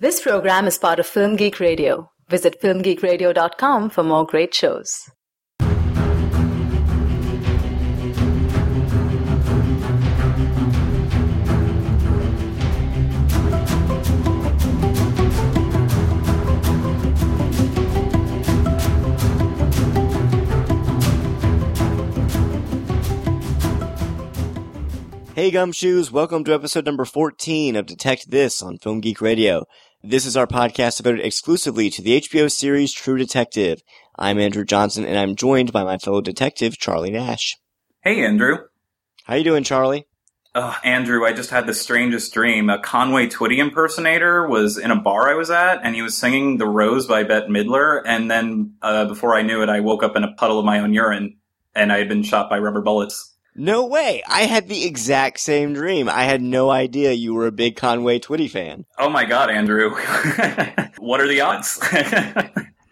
This program is part of Film Geek Radio. Visit filmgeekradio.com for more great shows. Hey Gumshoes, welcome to episode number 14 of Detect This on Film Geek Radio. This is our podcast devoted exclusively to the HBO series True Detective. I'm Andrew Johnson and I'm joined by my fellow detective Charlie Nash. Hey, Andrew. How you doing, Charlie? Uh, Andrew, I just had the strangest dream. A Conway Twitty impersonator was in a bar I was at, and he was singing "The Rose" by Bette Midler. And then, uh, before I knew it, I woke up in a puddle of my own urine, and I had been shot by rubber bullets. No way! I had the exact same dream. I had no idea you were a big Conway Twitty fan. Oh my god, Andrew! what are the odds?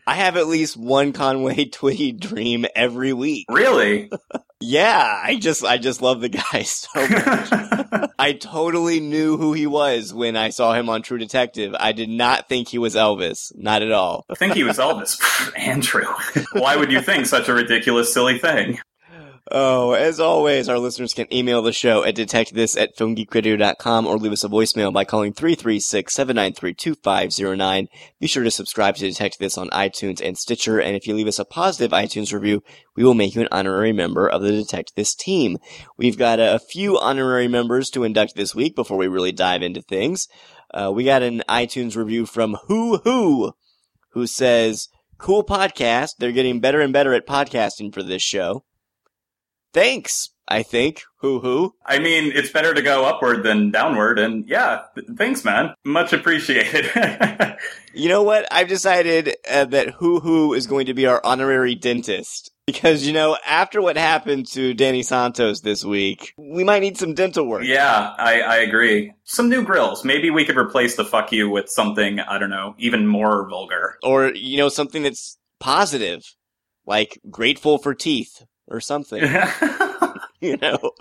I have at least one Conway Twitty dream every week. really? Yeah, I just I just love the guy so much. I totally knew who he was when I saw him on True Detective. I did not think he was Elvis. Not at all. I think he was Elvis. Andrew, why would you think such a ridiculous, silly thing? Oh, as always, our listeners can email the show at detectthis at filmgeekradio.com or leave us a voicemail by calling 336-793-2509. Be sure to subscribe to Detect This on iTunes and Stitcher, and if you leave us a positive iTunes review, we will make you an honorary member of the Detect This team. We've got a, few honorary members to induct this week before we really dive into things. Uh, we got an iTunes review from Who Who, who says, Cool podcast. They're getting better and better at podcasting for this show thanks, I think. Hoo hoo. I mean, it's better to go upward than downward, and yeah, th- thanks, man. Much appreciated. You know what? I've decided uh, that Hoo Hoo is going to be our honorary dentist. Because, you know, after what happened to Danny Santos this week, we might need some dental work. yeah, I, I agree. Some new grills. Maybe we could replace the fuck you with something, I don't know, even more vulgar. Or, you know, something that's positive. Like grateful for teeth or something. you know.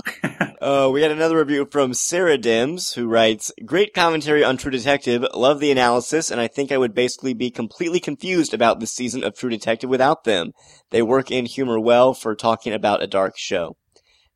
Uh, we got another review from Sarah Dims, who writes, Great commentary on True Detective, love the analysis, and I think I would basically be completely confused about this season of True Detective without them. They work in humor well for talking about a dark show.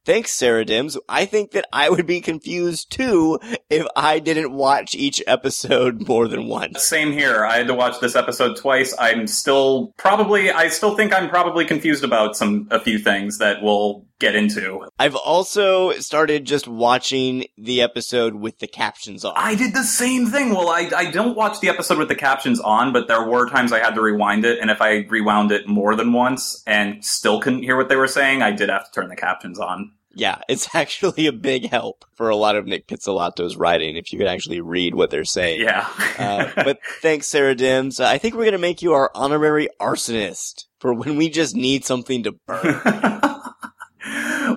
Thanks, Sarah Dims. I think that I would be confused too if I didn't watch each episode more than once. Same here. I had to watch this episode twice. I'm still probably, I still think I'm probably confused about some, a few things that we'll get into. I've also started just watching the episode with the captions on. I did the same thing. Well, I, I don't watch the episode with the captions on, but there were times I had to rewind it, and if I rewound it more than once and still couldn't hear what they were saying, I did have to turn the captions on. Yeah, it's actually a big help for a lot of Nic Pizzolatto's writing if you could actually read what they're saying. Yeah. uh, but thanks, Sarah Dims. I think we're going to make you our honorary arsonist for when we just need something to burn.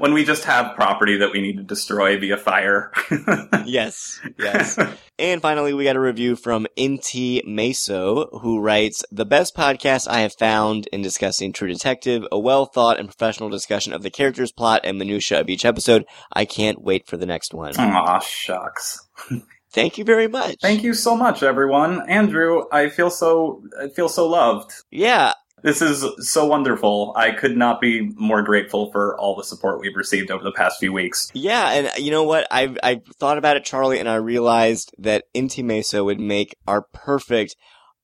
when we just have property that we need to destroy via fire. yes, yes. And finally, we got a review from Inti Meso, who writes, The best podcast I have found in discussing True Detective, a well thought and professional discussion of the characters, plot, and minutia of each episode. I can't wait for the next one. Aw, shucks. Thank you very much. Thank you so much, everyone. Andrew, I feel so, I feel so loved. Yeah, This is so wonderful. I could not be more grateful for all the support we've received over the past few weeks. Yeah, and you know what? I've I thought about it, Charlie, and I realized that Inti Mesa would make our perfect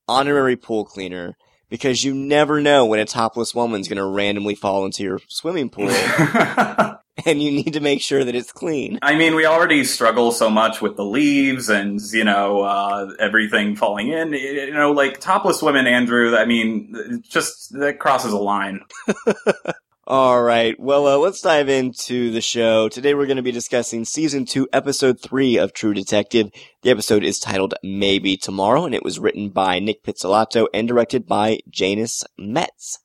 honorary pool cleaner because you never know when a topless woman's going to randomly fall into your swimming pool, and you need to make sure that it's clean. I mean, we already struggle so much with the leaves and, you know, uh, everything falling in. You know, like topless women, Andrew, I mean, just, that crosses a line. All right. Well, uh, let's dive into the show. Today we're going to be discussing season two, episode three of True Detective. The episode is titled Maybe Tomorrow, and it was written by Nic Pizzolatto and directed by Janus Metz.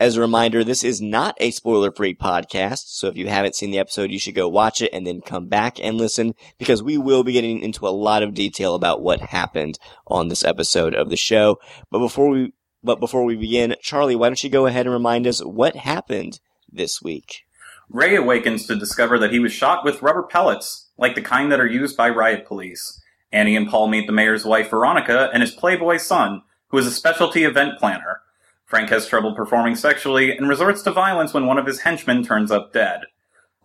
As a reminder, this is not a spoiler-free podcast, so if you haven't seen the episode, you should go watch it and then come back and listen, because we will be getting into a lot of detail about what happened on this episode of the show. But before we but before we begin, Charlie, why don't you go ahead and remind us what happened this week? Ray awakens to discover that he was shot with rubber pellets, like the kind that are used by riot police. Annie and Paul meet the mayor's wife, Veronica, and his playboy son, who is a specialty event planner. Frank has trouble performing sexually and resorts to violence when one of his henchmen turns up dead.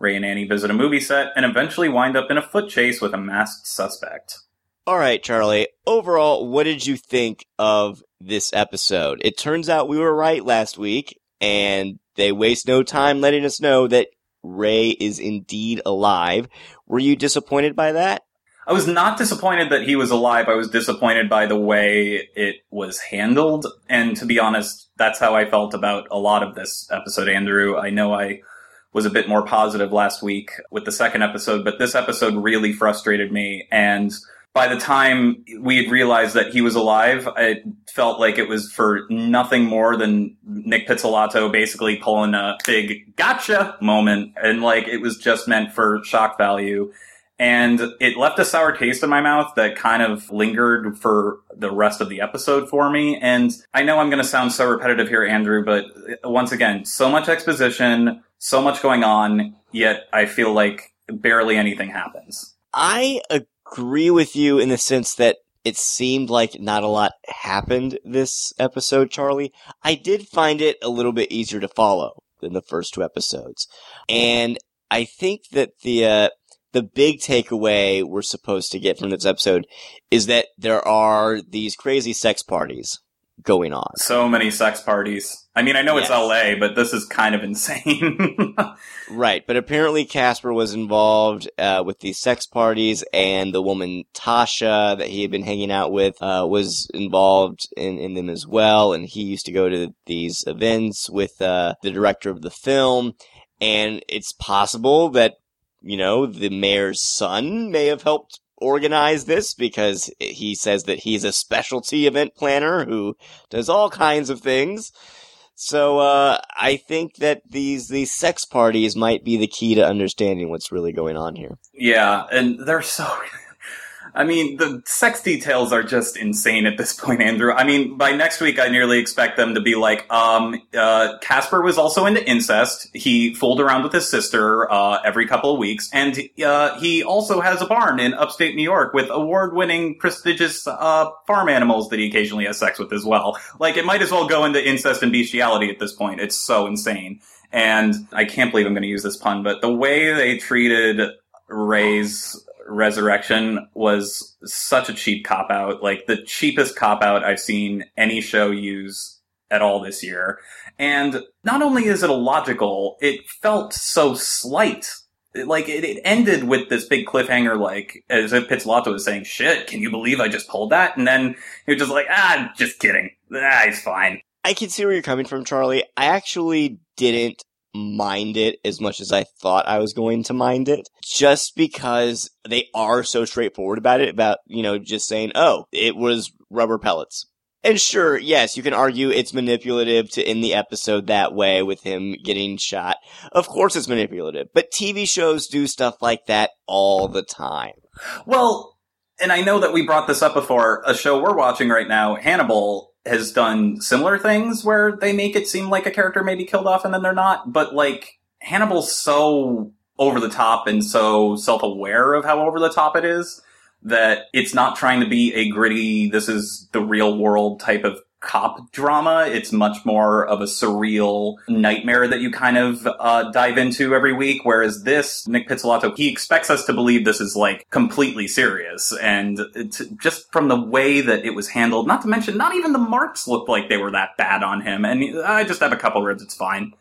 Ray and Annie visit a movie set and eventually wind up in a foot chase with a masked suspect. All right, Charlie. Overall, what did you think of this episode? It turns out we were right last week, and they waste no time letting us know that Ray is indeed alive. Were you disappointed by that? I was not disappointed that he was alive. I was disappointed by the way it was handled. And to be honest, that's how I felt about a lot of this episode, Andrew. I know I was a bit more positive last week with the second episode, but this episode really frustrated me. And by the time we had realized that he was alive, it felt like it was for nothing more than Nic Pizzolatto basically pulling a big gotcha moment. And like it was just meant for shock value. And it left a sour taste in my mouth that kind of lingered for the rest of the episode for me. And I know I'm going to sound so repetitive here, Andrew, but once again, so much exposition, so much going on, yet I feel like barely anything happens. I agree with you in the sense that it seemed like not a lot happened this episode, Charlie. I did find it a little bit easier to follow than the first two episodes. And I think that the, uh, the big takeaway we're supposed to get from this episode is that there are these crazy sex parties going on. So many sex parties. I mean, I know yes. it's LA, but this is kind of insane. right, but apparently Casper was involved uh, with these sex parties, and the woman Tasha that he had been hanging out with uh, was involved in, in them as well. And he used to go to these events with uh, the director of the film. And it's possible that you know, the mayor's son may have helped organize this because he says that he's a specialty event planner who does all kinds of things. So uh, I think that these these sex parties might be the key to understanding what's really going on here. Yeah, and they're so I mean, the sex details are just insane at this point, Andrew. I mean, by next week, I nearly expect them to be like, um, uh, Casper was also into incest. He fooled around with his sister, uh, every couple of weeks. And, uh, he also has a barn in upstate New York with award-winning, prestigious, uh, farm animals that he occasionally has sex with as well. Like, it might as well go into incest and bestiality at this point. It's so insane. And I can't believe I'm going to use this pun, but the way they treated Ray's Resurrection was such a cheap cop out, like the cheapest cop out I've seen any show use at all this year. And not only is it illogical, it felt so slight. like it, it, ended with this big cliffhanger, like as if Pizzolatto was saying, "Shit, can you believe I just pulled that?" And then he was just like, "Ah, just kidding. Ah, he's fine." I can see where you're coming from, Charlie. I actually didn't mind it as much as I thought I was going to mind it. Just because they are so straightforward about it, about, you know, just saying, oh, it was rubber pellets. And sure, yes, you can argue it's manipulative to end the episode that way with him getting shot. Of course it's manipulative, but TV shows do stuff like that all the time. Well, and I know that we brought this up before, a show we're watching right now, Hannibal, has done similar things where they make it seem like a character may be killed off and then they're not. But like Hannibal's so over the top and so self aware of how over the top it is that it's not trying to be a gritty, this is the real world type of cop drama. It's much more of a surreal nightmare that you kind of uh, dive into every week. Whereas this, Nic Pizzolatto, he expects us to believe this is like completely serious. And just from the way that it was handled, not to mention, not even the marks looked like they were that bad on him. And I just have a couple ribs, it's fine.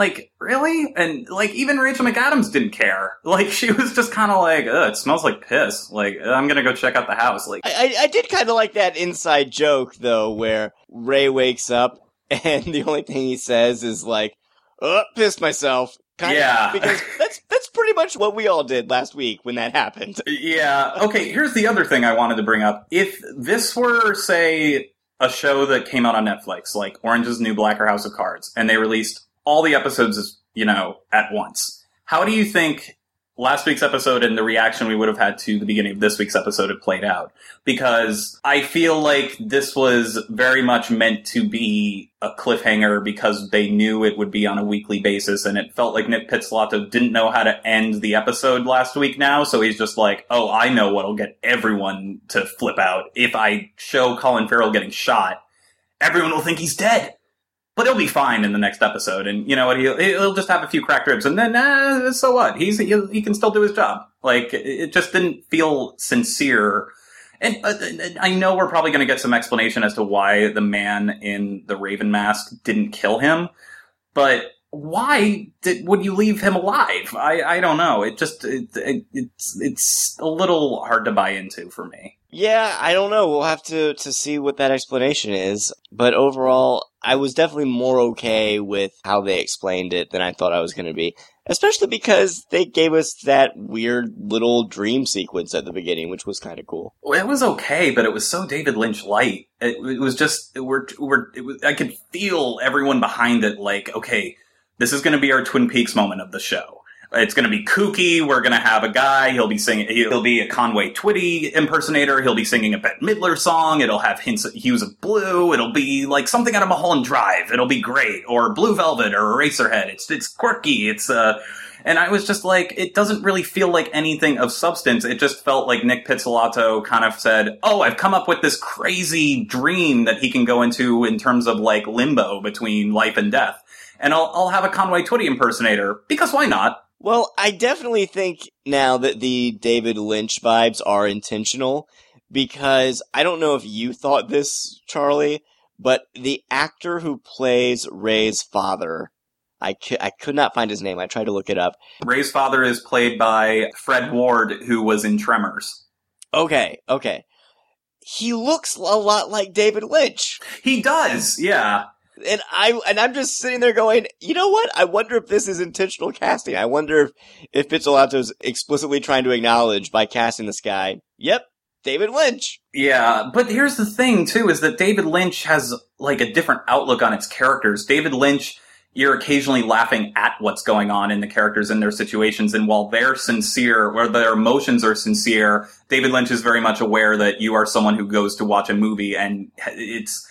Like, really? And like, even Rachel McAdams didn't care. Like, she was just kind of like, Ugh, it smells like piss. Like, uh, I'm gonna go check out the house. Like, I, I did kind of like that inside joke though, where Ray wakes up and the only thing he says is like, "Oh, pissed myself." Kind yeah, of, because that's that's pretty much what we all did last week when that happened. Yeah. Okay. Here's the other thing I wanted to bring up. If this were, say, a show that came out on Netflix, like Orange is New Black or House of Cards, and they released all the episodes, you know, at once. How do you think last week's episode and the reaction we would have had to the beginning of this week's episode had played out. Because I feel like this was very much meant to be a cliffhanger because they knew it would be on a weekly basis and it felt like Nic Pizzolatto didn't know how to end the episode last week now, so he's just like, oh, I know what'll get everyone to flip out. If I show Colin Farrell getting shot, everyone will think he's dead but he'll be fine in the next episode. And you know what? He'll, he'll just have a few cracked ribs, and then uh, so what? He's he, can still do his job. Like it just didn't feel sincere. And uh, I know we're probably going to get some explanation as to why the man in the Raven mask didn't kill him, but why did would you leave him alive? I I don't know. It just it, it, it's it's a little hard to buy into for me. Yeah, I don't know. We'll have to to see what that explanation is. But overall, I was definitely more okay with how they explained it than I thought I was going to be. Especially because they gave us that weird little dream sequence at the beginning, which was kind of cool. It was okay, but it was so David Lynch light. It, it was just we're we're was, I could feel everyone behind it. Like, okay, this is going to be our Twin Peaks moment of the show it's going to be kooky. We're going to have a guy. He'll be singing. He'll be a Conway Twitty impersonator. He'll be singing a Bette Midler song. It'll have hints hues of blue. It'll be like something out of Mulholland Drive. It'll be great. Or Blue Velvet or Eraserhead. It's it's quirky. It's uh. And I was just like, it doesn't really feel like anything of substance. It just felt like Nic Pizzolatto kind of said, "Oh, I've come up with this crazy dream that he can go into in terms of like limbo between life and death." And I'll, I'll have a Conway Twitty impersonator because why not? Well, I definitely think now that the David Lynch vibes are intentional because I don't know if you thought this, Charlie, but the actor who plays Ray's father, I, cu- I could not find his name. I tried to look it up. Ray's father is played by Fred Ward, who was in Tremors. Okay, okay. He looks a lot like David Lynch. He does, yeah and I and I'm just sitting there going, you know what? I wonder if this is intentional casting. I wonder if if Pizzolatto's explicitly trying to acknowledge by casting this guy. Yep, David Lynch. Yeah, but here's the thing too: is that David Lynch has like a different outlook on its characters. David Lynch. You're occasionally laughing at what's going on in the characters and their situations, and while they're sincere, where their emotions are sincere, David Lynch is very much aware that you are someone who goes to watch a movie, and it's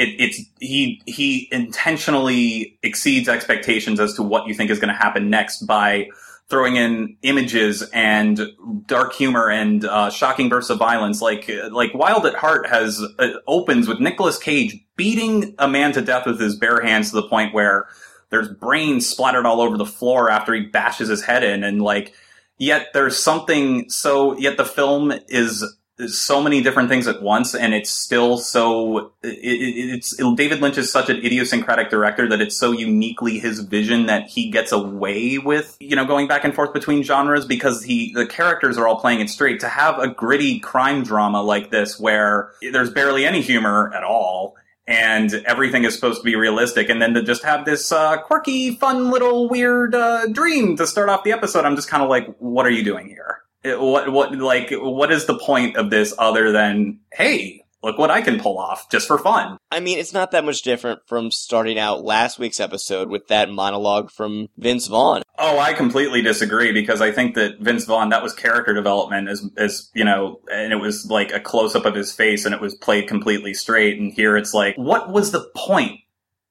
it, it's he he intentionally exceeds expectations as to what you think is going to happen next by throwing in images and dark humor and uh, shocking bursts of violence. Like like Wild at Heart has uh, opens with Nicolas Cage beating a man to death with his bare hands to the point where there's brains splattered all over the floor after he bashes his head in, and like yet there's something so yet the film is so many different things at once, and it's still so. It, it, it's it, David Lynch is such an idiosyncratic director that it's so uniquely his vision that he gets away with, you know, going back and forth between genres because he the characters are all playing it straight. To have a gritty crime drama like this, where there's barely any humor at all, and everything is supposed to be realistic, and then to just have this uh, quirky, fun little weird uh, dream to start off the episode, I'm just kind of like, what are you doing here? What what like what is the point of this other than hey look what i can pull off just for fun? I mean it's not that much different from starting out last week's episode with that monologue from vince vaughn. Oh i completely disagree because i think that vince vaughn that was character development as as you know and it was like a close-up of his face and it was played completely straight. And here it's like what was the point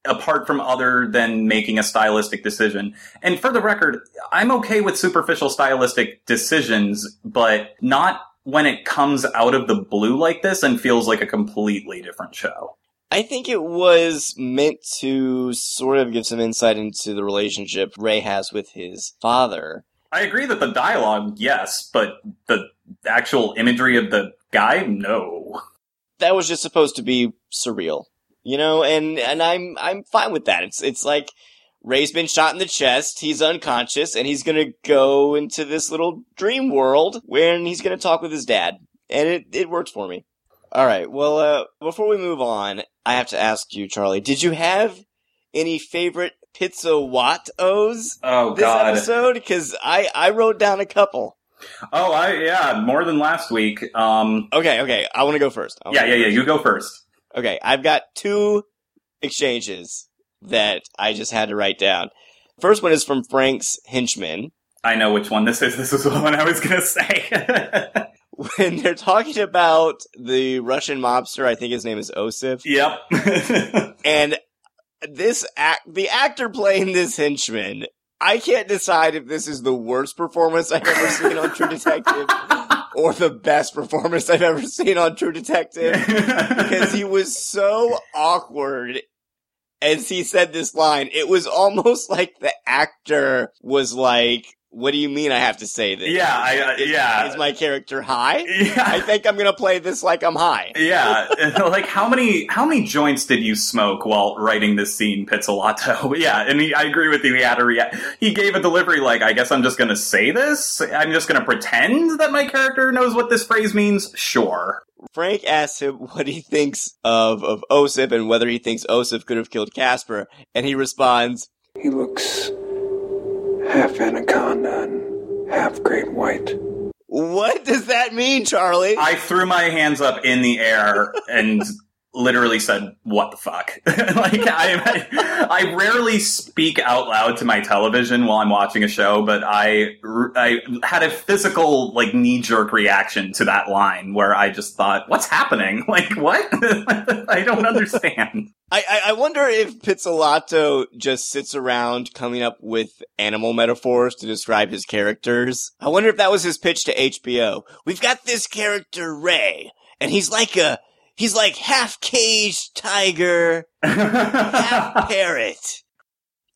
apart from other than making a stylistic decision. And for the record, I'm okay with superficial stylistic decisions, but not when it comes out of the blue like this and feels like a completely different show. I think it was meant to sort of give some insight into the relationship Ray has with his father. I agree that the dialogue, yes, but the actual imagery of the guy, no. That was just supposed to be surreal you know, and and I'm I'm fine with that. It's it's like Ray's been shot in the chest, he's unconscious, and he's gonna go into this little dream world where he's gonna talk with his dad, and it it works for me. All right, well, uh, before we move on, I have to ask you, Charlie, did you have any favorite pizza what O's oh, this God. episode? Because I I wrote down a couple. Oh, I yeah, more than last week. Um, okay, okay, I want to go first. Yeah, yeah, yeah. You go first. Okay, I've got two exchanges that I just had to write down. First one is from Frank's henchman, I know which one this is. This is the one I was going to say. when they're talking about the Russian mobster, I think his name is Osip. yep. And this act, the actor playing this henchman, I can't decide if this is the worst performance I've ever seen on True Detective or the best performance I've ever seen on True Detective because he was so awkward as he said this line. It was almost like the actor was like, what do you mean I have to say this? Yeah, I- uh, Is- yeah. Is my character high? yeah. I think I'm gonna play this like I'm high. Yeah, like how many how many joints did you smoke while writing this scene, Pizzolatto? Yeah, and he, I agree with you. He had a rea- he gave a delivery like, I guess I'm just going to say this. I'm just going to pretend that my character knows what this phrase means. Sure. Frank asks him what he thinks of, of Osip and whether he thinks Osip could have killed Casper, and he responds, He looks half anaconda and half great white. What does that mean, Charlie? I threw my hands up in the air and literally said, "What the fuck?" like I, I rarely speak out loud to my television while I'm watching a show, but I, I had a physical like knee jerk reaction to that line where I just thought, "What's happening? Like what? I don't understand." I, I, I wonder if Pizzolatto just sits around coming up with animal metaphors to describe his characters. I wonder if that was his pitch to HBO. We've got this character, Ray, and he's like a, he's like half caged tiger, half parrot.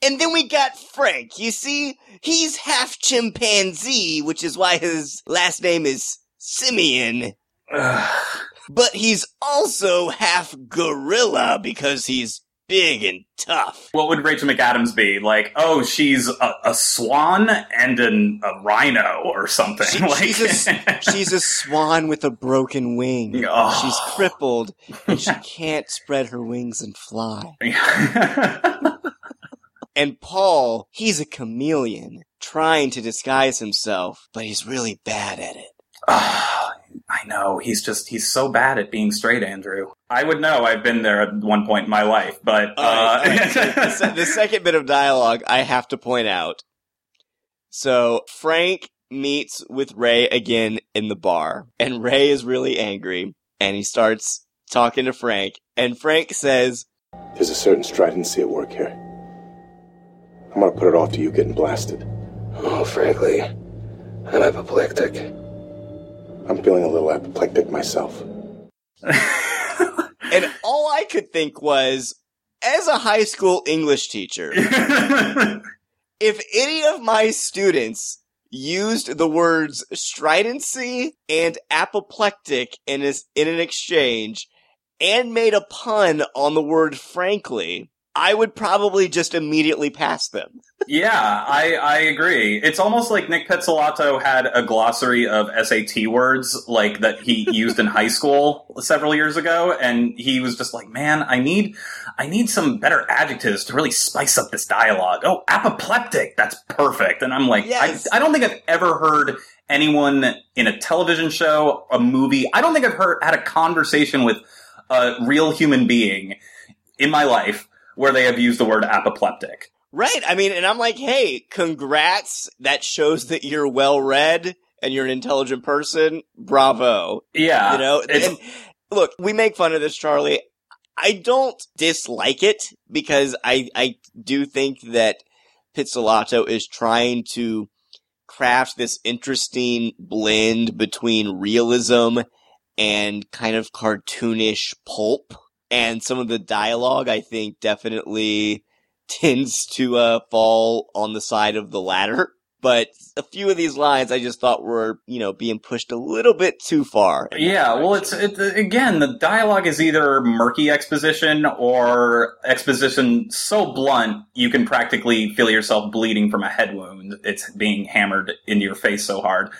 And then we got Frank. You see, he's half chimpanzee, which is why his last name is Semyon. But he's also half gorilla because he's big and tough. What would Rachel McAdams be like? Oh, she's a, a swan and an, a rhino or something. She- like, she's, a, she's a swan with a broken wing. Oh. She's crippled and she can't spread her wings and fly. And Paul, he's a chameleon trying to disguise himself, but he's really bad at it. Ah, I know. He's just, he's so bad at being straight, Andrew. I would know. I've been there at one point in my life, but. All right, all right. uh, the, the second bit of dialogue I have to point out. So Frank meets with Ray again in the bar, and Ray is really angry, and he starts talking to Frank, and Frank says, There's a certain stridency at work here. I'm gonna put it off to you getting blasted. Oh, frankly, I'm apoplectic. I'm feeling a little apoplectic myself. and all I could think was, as a high school English teacher, if any of my students used the words stridency and apoplectic in, a, in an exchange and made a pun on the word frankly, I would probably just immediately pass them. yeah, I, I agree. It's almost like Nic Pizzolatto had a glossary of SAT words like that he used in high school several years ago, and he was just like, "Man, I need, I need some better adjectives to really spice up this dialogue." Oh, apoplectic, that's perfect. And I'm like, Yes. I, I don't think I've ever heard anyone in a television show, a movie. I don't think I've heard had a conversation with a real human being in my life where they have used the word apoplectic. Right. I mean, and I'm like, hey, congrats. That shows that you're well read and you're an intelligent person. Bravo. Yeah, you know and look we make fun of this charlie i don't dislike it because i i do think that pizzolatto is trying to craft this interesting blend between realism and kind of cartoonish pulp and some of the dialogue i think definitely tends to uh fall on the side of the latter but a few of these lines I just thought were, you know, being pushed a little bit too far. Yeah, well, it's it, again the dialogue is either murky exposition or exposition so blunt you can practically feel yourself bleeding from a head wound. It's being hammered into your face so hard,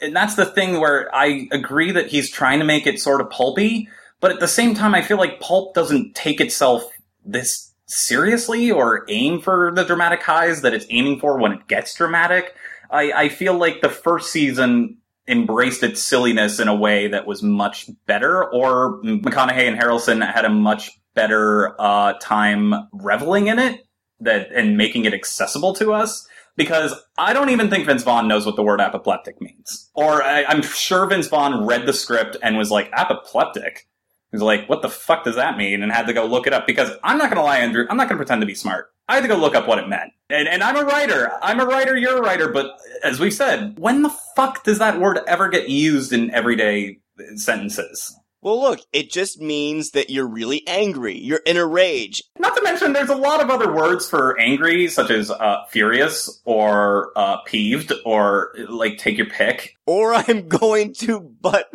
and that's the thing where I agree that he's trying to make it sort of pulpy, but at the same time, I feel like pulp doesn't take itself this seriously or aim for the dramatic highs that it's aiming for when it gets dramatic. I, I feel like the first season embraced its silliness in a way that was much better, or McConaughey and Harrelson had a much better uh, time reveling in it that and making it accessible to us. because I don't even think Vince Vaughn knows what the word apoplectic means. Or I, I'm sure Vince Vaughn read the script and was like, apoplectic? He's like, what the fuck does that mean? And had to go look it up because I'm not gonna lie, Andrew, I'm not gonna pretend to be smart. I had to go look up what it meant. And, and I'm a writer. I'm a writer, you're a writer, but as we said, when the fuck does that word ever get used in everyday sentences? Well, look, it just means that you're really angry. You're in a rage. Not to mention, there's a lot of other words for angry, such as uh, furious or uh, peeved or like take your pick. Or I'm going to butt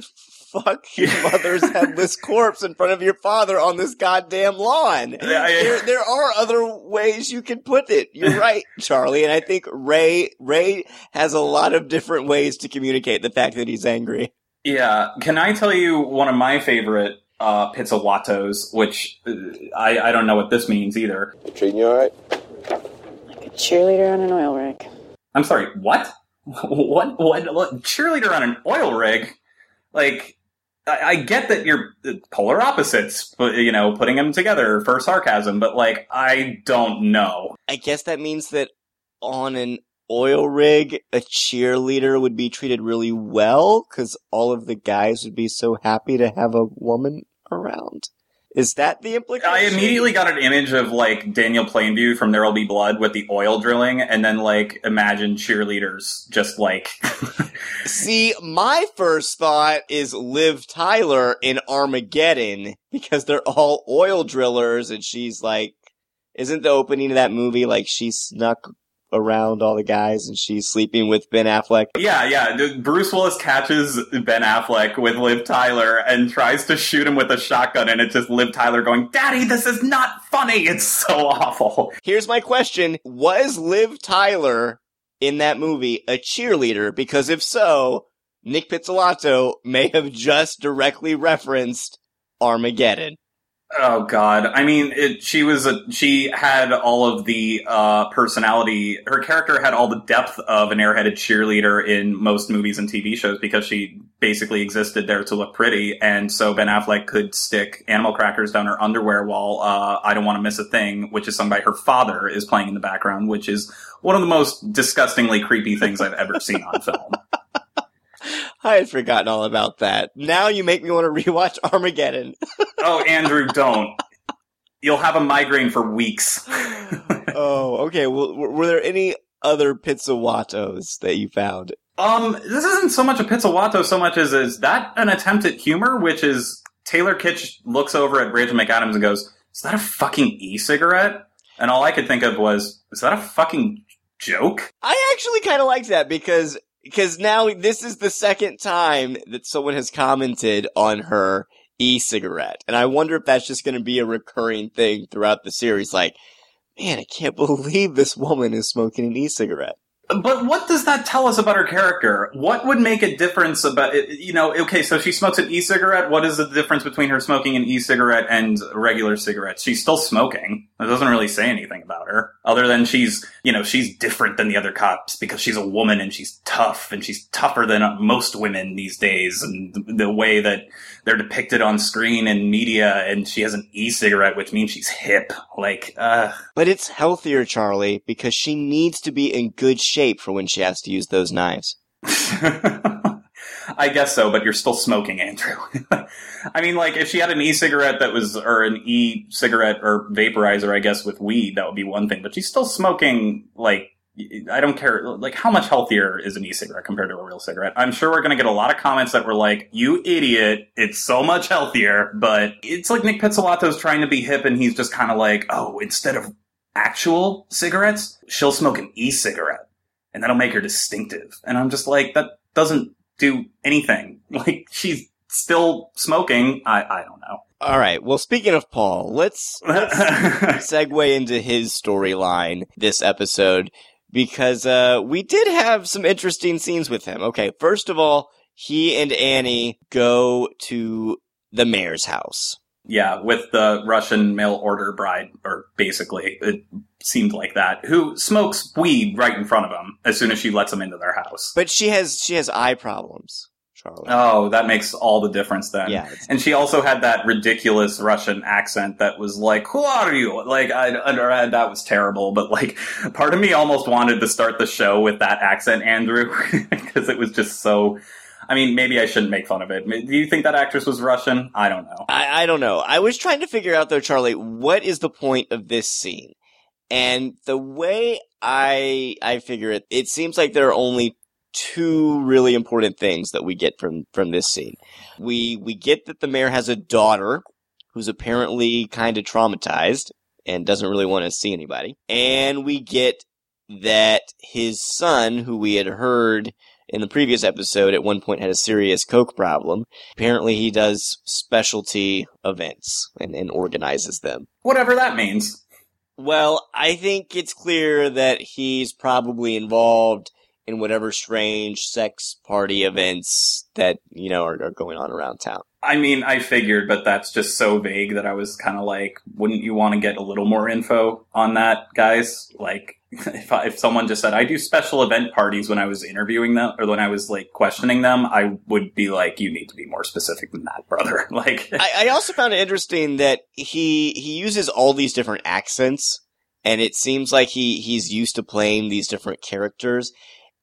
fuck your mother's headless corpse in front of your father on this goddamn lawn. Yeah, I- There, there are other ways you can put it. You're right, Charlie. And I think Ray, Ray has a lot of different ways to communicate the fact that he's angry. Yeah, can I tell you one of my favorite uh, pizzawatos, which uh, I, I don't know what this means either. Treating you alright? Like a cheerleader on an oil rig. I'm sorry, what? what? What? what? Cheerleader on an oil rig? Like, I, get that you're uh, polar opposites, but you know, putting them together for sarcasm, but like, I don't know. I guess that means that on an oil rig, a cheerleader would be treated really well because all of the guys would be so happy to have a woman around. Is that the implication? I immediately got an image of like Daniel Plainview from There Will Be Blood with the oil drilling, and then like imagine cheerleaders just like See, my first thought is Liv Tyler in Armageddon because they're all oil drillers and she's like, isn't the opening of that movie like she snuck around all the guys and she's sleeping with Ben Affleck? Yeah, yeah. Bruce Willis catches Ben Affleck with Liv Tyler and tries to shoot him with a shotgun, and it's just Liv Tyler going, Daddy, this is not funny. It's so awful. Here's my question. Was Liv Tyler in that movie a cheerleader? Because if so, Nic Pizzolatto may have just directly referenced Armageddon. Oh God! I mean, it, she was a she had all of the uh, personality. Her character had all the depth of an airheaded cheerleader in most movies and TV shows because she basically existed there to look pretty, and so Ben Affleck could stick animal crackers down her underwear while uh, "I Don't Want to Miss a Thing," which is sung by her father, is playing in the background, which is one of the most disgustingly creepy things I've ever seen on film. I had forgotten all about that. Now you make me want to rewatch Armageddon. oh, Andrew, don't. You'll have a migraine for weeks. oh, okay. Well, were there any other pizzawatos that you found? Um, this isn't so much a pizzawato so much as is that an attempt at humor, which is Taylor Kitsch looks over at Rachel McAdams and goes, "Is that a fucking e-cigarette?" And all I could think of was, "Is that a fucking joke?" I actually kind of liked that because because now this is the second time that someone has commented on her e-cigarette, and I wonder if that's just going to be a recurring thing throughout the series. Like, man, I can't believe this woman is smoking an e-cigarette. But what does that tell us about her character? What would make a difference about it? You know, okay, so she smokes an e-cigarette. What is the difference between her smoking an e-cigarette and regular cigarettes? She's still smoking. It doesn't really say anything about her, other than she's, you know, she's different than the other cops because she's a woman and she's tough and she's tougher than most women these days. And the, way that they're depicted on screen and media, and she has an e-cigarette, which means she's hip. Like, uh, But it's healthier, Charlie, because she needs to be in good shape for when she has to use those knives. I guess so, but you're still smoking, Andrew. I mean, like, if she had an e-cigarette that was, or an e-cigarette or vaporizer, I guess, with weed, that would be one thing, but she's still smoking, like, I don't care, like, how much healthier is an e-cigarette compared to a real cigarette? I'm sure we're gonna get a lot of comments that were like, you idiot, it's so much healthier, but it's like Nic Pizzolatto's trying to be hip and he's just kind of like, oh, instead of actual cigarettes, she'll smoke an e-cigarette and that'll make her distinctive. And I'm just like, that doesn't do anything. Like she's still smoking. I I don't know. All right. Well, speaking of Paul, let's, let's segue into his storyline this episode because uh, we did have some interesting scenes with him. Okay, first of all, he and Annie go to the mayor's house. Yeah, with the Russian mail order bride, or basically it seemed like that, who smokes weed right in front of him as soon as she lets him into their house. But she has she has eye problems, Charlie. Oh, that makes all the difference then. Yeah, And she also had that ridiculous Russian accent that was like, "Who are you?" Like, I, I that was terrible. But like, part of me almost wanted to start the show with that accent, Andrew, because it was just so. I mean, maybe I shouldn't make fun of it. Do you think that actress was Russian? I don't know. I, I don't know. I was trying to figure out though, Charlie, what is the point of this scene? And the way I I figure it, it seems like there are only two really important things that we get from from this scene. We we get that the mayor has a daughter who's apparently kind of traumatized and doesn't really want to see anybody. And we get that his son, who we had heard in the previous episode at one point had a serious coke problem. Apparently he does specialty events and, and organizes them. Whatever that means. Well, I think it's clear that he's probably involved in whatever strange sex party events that, you know, are, are going on around town. I mean, I figured, but that's just so vague that I was kind of like, wouldn't you want to get a little more info on that, guys? Like, if, I, if someone just said, I do special event parties when I was interviewing them, or when I was like questioning them, I would be like, you need to be more specific than that, brother. Like, I, I also found it interesting that he he uses all these different accents, and it seems like he he's used to playing these different characters,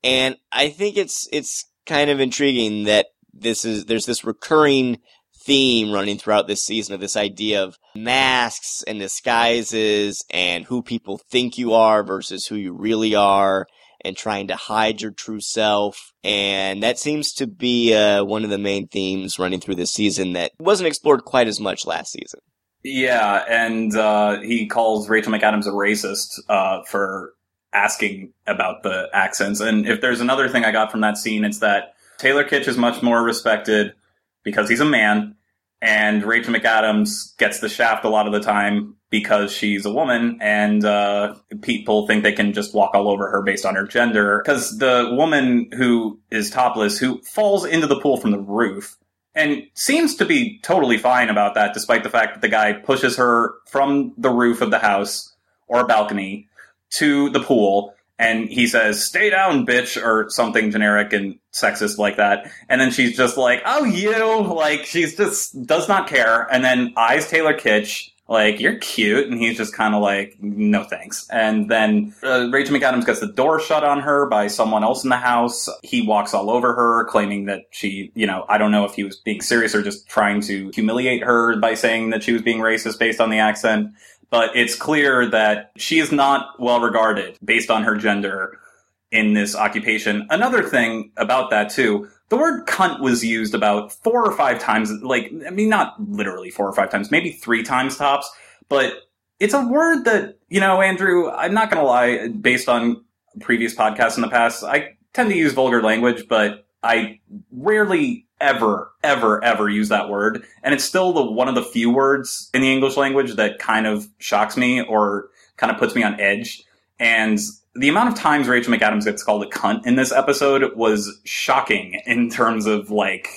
and I think it's it's kind of intriguing that this is there's this recurring theme running throughout this season of this idea of masks and disguises and who people think you are versus who you really are and trying to hide your true self. And that seems to be uh, one of the main themes running through this season that wasn't explored quite as much last season. yeah, and uh, he calls Rachel McAdams a racist uh, for asking about the accents. And if there's another thing I got from that scene, it's that Taylor Kitsch is much more respected because he's a man, and Rachel McAdams gets the shaft a lot of the time because she's a woman, and uh, people think they can just walk all over her based on her gender. Because the woman who is topless, who falls into the pool from the roof, and seems to be totally fine about that, despite the fact that the guy pushes her from the roof of the house or balcony to the pool and he says, stay down, bitch, or something generic and sexist like that. And then she's just like, oh, you, like, she's just does not care. And then eyes Taylor Kitsch, like, you're cute. And he's just kind of like, no thanks. And then uh, Rachel McAdams gets the door shut on her by someone else in the house. He walks all over her, claiming that she, you know, I don't know if he was being serious or just trying to humiliate her by saying that she was being racist based on the accent but it's clear that she is not well regarded based on her gender in this occupation. Another thing about that too, the word cunt was used about four or five times, like, I mean, not literally four or five times, maybe three times tops, but it's a word that, you know, Andrew, I'm not gonna lie, based on previous podcasts in the past, I tend to use vulgar language, but I rarely ever, ever, ever use that word. And it's still the one of the few words in the English language that kind of shocks me or kind of puts me on edge. And the amount of times Rachel McAdams gets called a cunt in this episode was shocking in terms of like,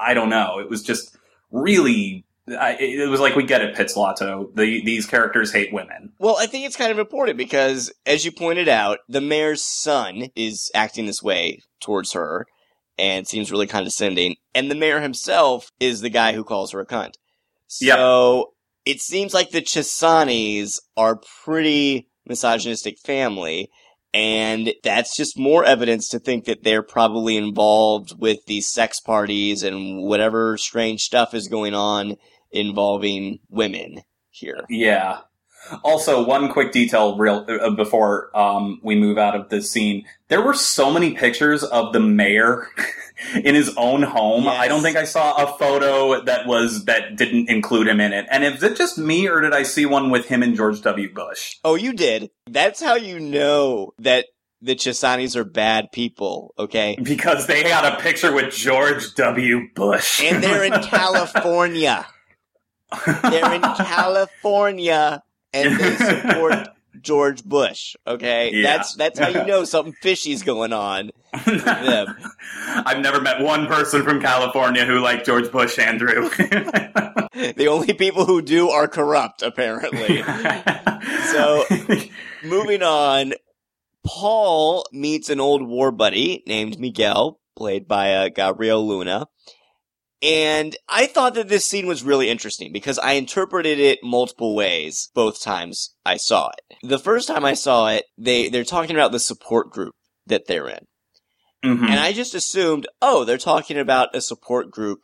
I don't know. It was just really I, it was like we get it, Pizzolatto. The, these characters hate women. Well, I think it's kind of important because, as you pointed out, the mayor's son is acting this way towards her and seems really condescending. And the mayor himself is the guy who calls her a cunt. So it seems like the Chessanis are pretty misogynistic family. And that's just more evidence to think that they're probably involved with these sex parties and whatever strange stuff is going on involving women here. Yeah. Also, one quick detail real uh, before um, we move out of this scene. There were so many pictures of the mayor in his own home. Yes. I don't think I saw a photo that was that didn't include him in it. And is it just me, or did I see one with him and George W. Bush? Oh, you did. That's how you know that the Chessanis are bad people, okay? Because they got a picture with George W. Bush, And they're in California. They're in California and they support George Bush, okay? Yeah. That's that's how you know something fishy's going on with them. I've never met one person from California who liked George Bush, Andrew. The only people who do are corrupt, apparently. So- Moving on, Paul meets an old war buddy named Miguel, played by uh, Gabriel Luna. And I thought that this scene was really interesting because I interpreted it multiple ways both times I saw it. The first time I saw it, they, they're talking about the support group that they're in. Mhm. And I just assumed, oh, they're talking about a support group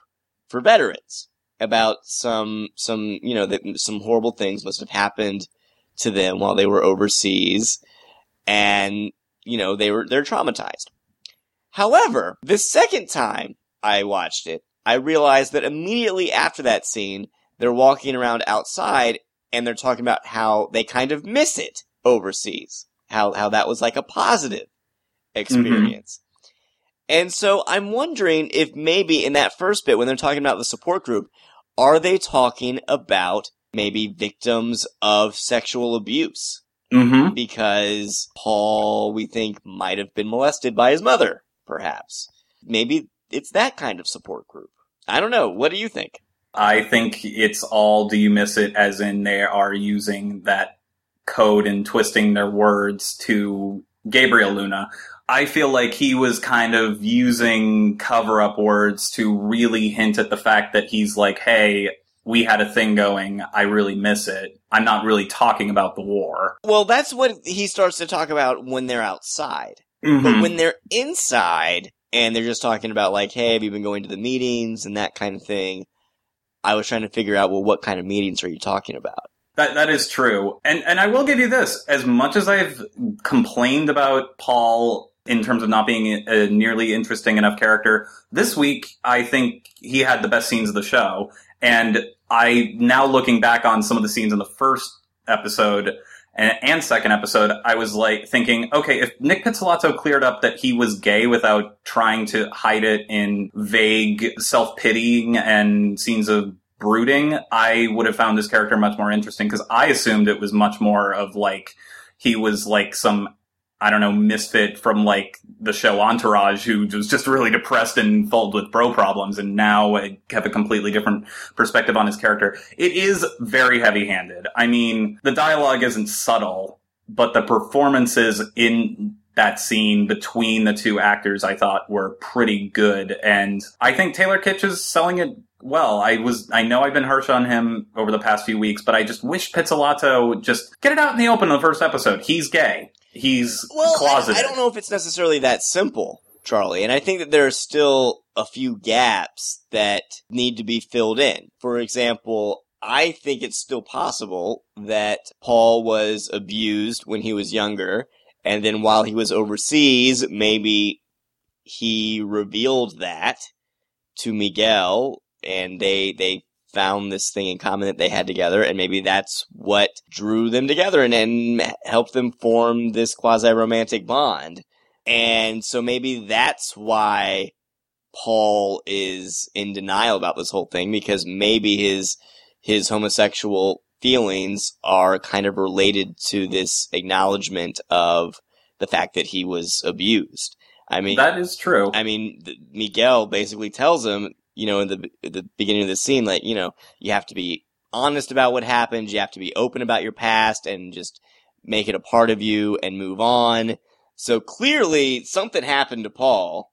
for veterans. About some, some, you know, that some horrible things must have happened to them while they were overseas. And, you know, they were, they're traumatized. However, the second time I watched it, I realized that immediately after that scene, they're walking around outside and they're talking about how they kind of miss it overseas. How, how that was like a positive experience. And so I'm wondering if maybe in that first bit, when they're talking about the support group, are they talking about maybe victims of sexual abuse? Mhm. Because Paul, we think, might have been molested by his mother, perhaps. Maybe it's that kind of support group. I don't know. What do you think? I think it's all do you miss it as in they are using that code and twisting their words to Gabriel Luna. I feel like he was kind of using cover up words to really hint at the fact that he's like, hey, we had a thing going. I really miss it. I'm not really talking about the war. Well, that's what he starts to talk about when they're outside. But Mhm. when they're inside and they're just talking about like, hey, have you been going to the meetings and that kind of thing? I was trying to figure out, well, what kind of meetings are you talking about? That that is true, and and I will give you this: as much as I've complained about Paul in terms of not being a nearly interesting enough character, this week I think he had the best scenes of the show. And I now looking back on some of the scenes in the first episode and, second episode, I was like thinking, okay, if Nic Pizzolatto cleared up that he was gay without trying to hide it in vague self pitying and scenes of brooding, I would have found this character much more interesting because I assumed it was much more of like he was like some I don't know misfit from like the show Entourage who was just really depressed and filled with bro problems, and now I have a completely different perspective on his character. It is very heavy-handed. I mean, the dialogue isn't subtle, but the performances in that scene between the two actors I thought were pretty good and I think Taylor Kitsch is selling it well. I was I know I've been harsh on him over the past few weeks, but I just wish Pizzolatto just get it out in the open in the first episode. He's gay. He's Well, I. I don't know if it's necessarily that simple, Charlie. And I think that there are still a few gaps that need to be filled in. For example, I think it's still possible that Paul was abused when he was younger, and then while he was overseas, maybe he revealed that to Miguel, and they they found this thing in common that they had together, and maybe that's what drew them together and, and helped them form this quasi romantic bond. And so maybe that's why Paul is in denial about this whole thing because maybe his his homosexual feelings are kind of related to this acknowledgement of the fact that he was abused. I mean, that is true. I mean, Miguel basically tells him, you know, in the the beginning of the scene, like, you know, you have to be honest about what happened. You have to be open about your past and just make it a part of you and move on. So clearly, something happened to Paul,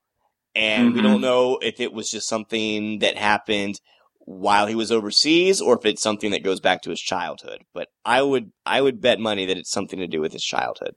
and we Mhm. don't know if it was just something that happened while he was overseas or if it's something that goes back to his childhood. But I would, I would bet money that it's something to do with his childhood.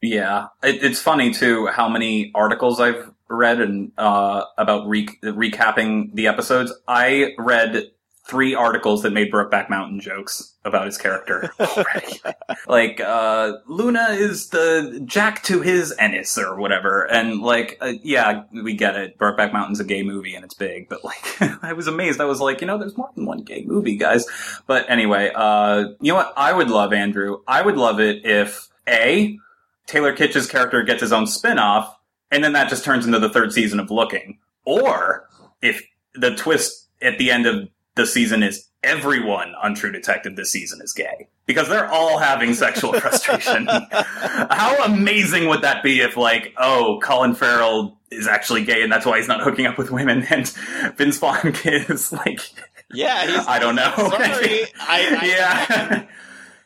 Yeah, it, it's funny too how many articles I've read and uh, about re- recapping the episodes. I read three articles that made Brokeback Mountain jokes about his character already. like uh, Luna is the Jack to his Ennis or whatever, and like uh, yeah, we get it. Brokeback Mountain's a gay movie and it's big, but like I was amazed. I was like, you know, there's more than one gay movie, guys. But anyway, uh, you know what? I would love Andrew. I would love it if a Taylor Kitsch's character gets his own spin-off, and then that just turns into the third season of Looking. Or if the twist at the end of the season is everyone on True Detective this season is gay. Because they're all having sexual frustration. How amazing would that be if, like, oh, Colin Farrell is actually gay and that's why he's not hooking up with women, and Vince Vaughn is, like, Yeah, he's, I don't know. Sorry, I, I, yeah.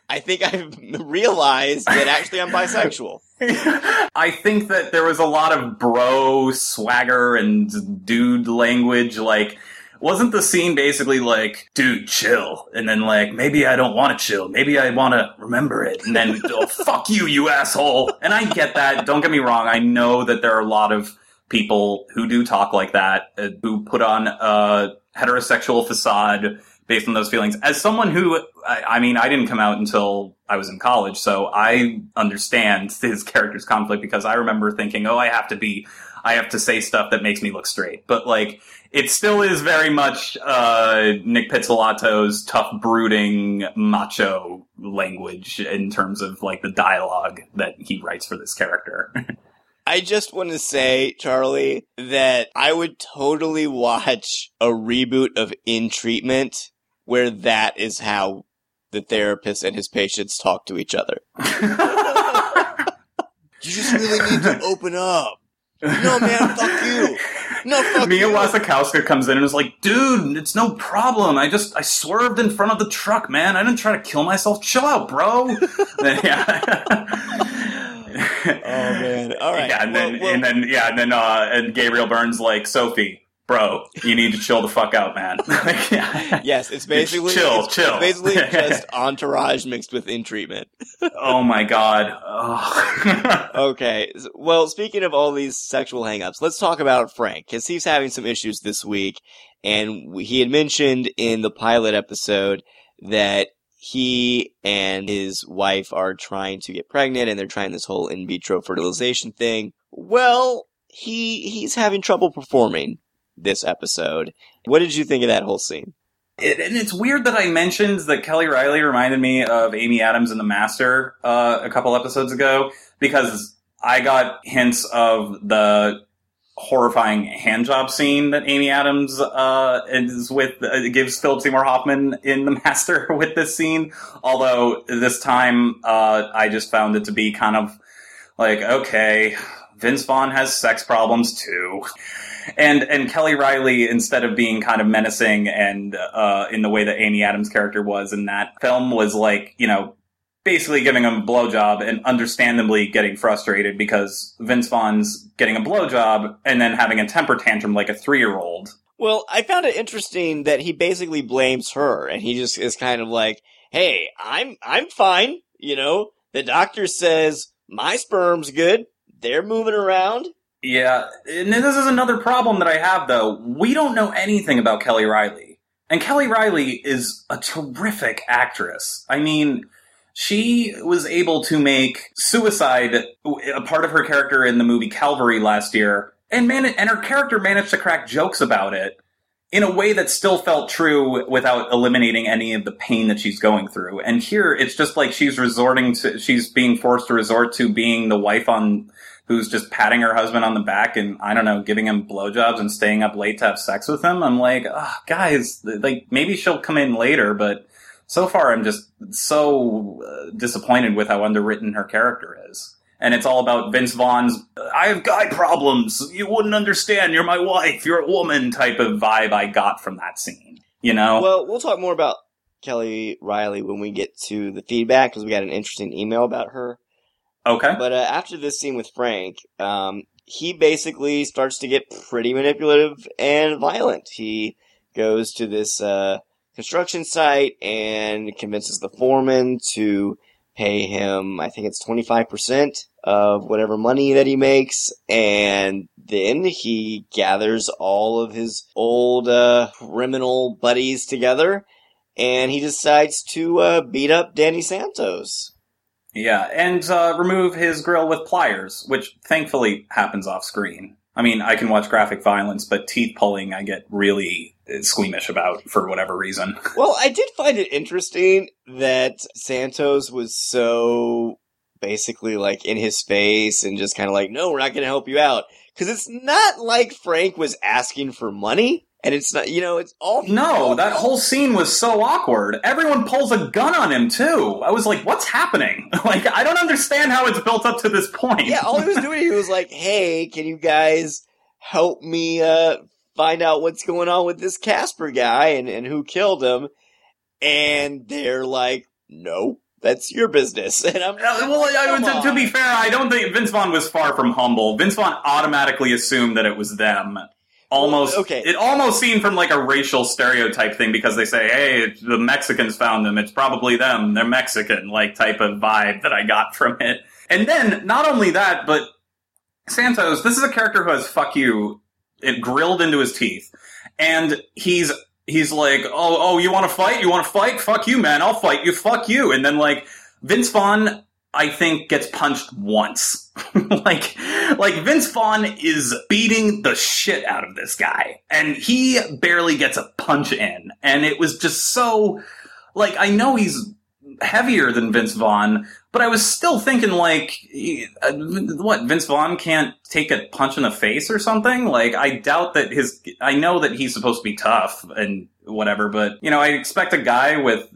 I think I've realized that actually I'm bisexual. I think that there was a lot of bro swagger and dude language. Like, wasn't the scene basically like, dude, chill? And then like, maybe I don't want to chill. Maybe I want to remember it. And then, oh, fuck you, you asshole. And I get that. Don't get me wrong. I know that there are a lot of people who do talk like that, uh, who put on a heterosexual facade based on those feelings. As someone who, I, I mean, I didn't come out until I was in college, so I understand his character's conflict because I remember thinking, oh, I have to be, I have to say stuff that makes me look straight. But like, it still is very much uh, Nic Pizzolatto's tough, brooding, macho language in terms of like the dialogue that he writes for this character. I just want to say, Charlie, that I would totally watch a reboot of In Treatment where that is how the therapist and his patients talk to each other. you just really need to open up. No, man, fuck you. No, fuck Mia you. Wasikowska comes in and is like, dude, it's no problem. I just, I swerved in front of the truck, man. I didn't try to kill myself. Chill out, bro. Yeah. Oh man! All right. Yeah, and Well, then, well, and then, yeah, and then, uh, and Gabriel Byrne's like, Sophie, bro, you need to chill the fuck out, man. Like, yeah. yes, it's basically chill, it's chill. Basically, just entourage mixed with in treatment. Oh my god. Okay. Well, speaking of all these sexual hangups, let's talk about Frank because he's having some issues this week, and he had mentioned in the pilot episode that he and his wife are trying to get pregnant, and they're trying this whole in vitro fertilization thing. Well, he he's having trouble performing this episode. What did you think of that whole scene? It, and it's weird that I mentioned that Kelly Reilly reminded me of Amy Adams in The Master uh, a couple episodes ago because I got hints of the horrifying handjob scene that Amy Adams uh, is with uh, gives Philip Seymour Hoffman in The Master with this scene. Although this time uh, I just found it to be kind of like okay, Vince Vaughn has sex problems too and and Kelly Reilly, instead of being kind of menacing and uh, in the way that Amy Adams' character was in that film, was like you know basically giving him a blowjob and understandably getting frustrated because Vince Vaughn's getting a blowjob and then having a temper tantrum like a three year old. Well, I found it interesting that he basically blames her, and he just is kind of like, "Hey, I'm I'm fine. You know, the doctor says my sperm's good. They're moving around. Yeah, and this is another problem that I have though. We don't know anything about Kelly Reilly. And Kelly Reilly is a terrific actress. I mean, she was able to make suicide a part of her character in the movie Calvary last year, and man, and her character managed to crack jokes about it in a way that still felt true without eliminating any of the pain that she's going through. And here, it's just like she's resorting to, she's being forced to resort to being the wife on who's just patting her husband on the back and I don't know, giving him blowjobs and staying up late to have sex with him. I'm like, oh, guys, like maybe she'll come in later, but so far I'm just so uh, disappointed with how underwritten her character is. And it's all about Vince Vaughn's, I have guy problems. You wouldn't understand. You're my wife. You're a woman type of vibe I got from that scene. You know? Well, we'll talk more about Kelly Reilly when we get to the feedback because we got an interesting email about her. Okay. But uh, after this scene with Frank, um, he basically starts to get pretty manipulative and violent. He goes to this uh, construction site and convinces the foreman to pay him, I think it's 25% of whatever money that he makes. And then he gathers all of his old uh, criminal buddies together and he decides to uh, beat up Danny Santos. Yeah, and uh, remove his grill with pliers, which thankfully happens off screen. I mean, I can watch graphic violence, but teeth pulling I get really uh, squeamish about for whatever reason. Well, I did find it interesting that Santos was so basically like in his face and just kind of like, no, we're not going to help you out. Cause it's not like Frank was asking for money and it's not, you know, it's all. No, that whole scene was so awkward. Everyone pulls a gun on him too. I was like, "What's happening?" Like, I don't understand how it's built up to this point. Yeah, all he was doing, he was like, hey, can you guys help me, uh, find out what's going on with this Casper guy and, and who killed him? And they're like, no. That's your business. And I'm Uh, well, I, to, to be fair, I don't think Vince Vaughn was far from humble. Vince Vaughn automatically assumed that it was them. Almost, Well, okay. It almost seemed from like a racial stereotype thing because they say, "Hey, the Mexicans found them. It's probably them. They're Mexican." Like type of vibe that I got from it. And then not only that, but Santos. This is a character who has "fuck you" it grilled into his teeth, and he's he's like, "Oh, oh, you want to fight? You want to fight? Fuck you, man! I'll fight you. Fuck you!" And then like Vince Vaughn, I think, gets punched once. like, like Vince Vaughn is beating the shit out of this guy, and he barely gets a punch in. And it was just so, like, I know he's heavier than Vince Vaughn, but I was still thinking, like, uh, what Vince Vaughn can't take a punch in the face or something. Like, I doubt that his. I know that he's supposed to be tough and whatever, but you know, I expect a guy with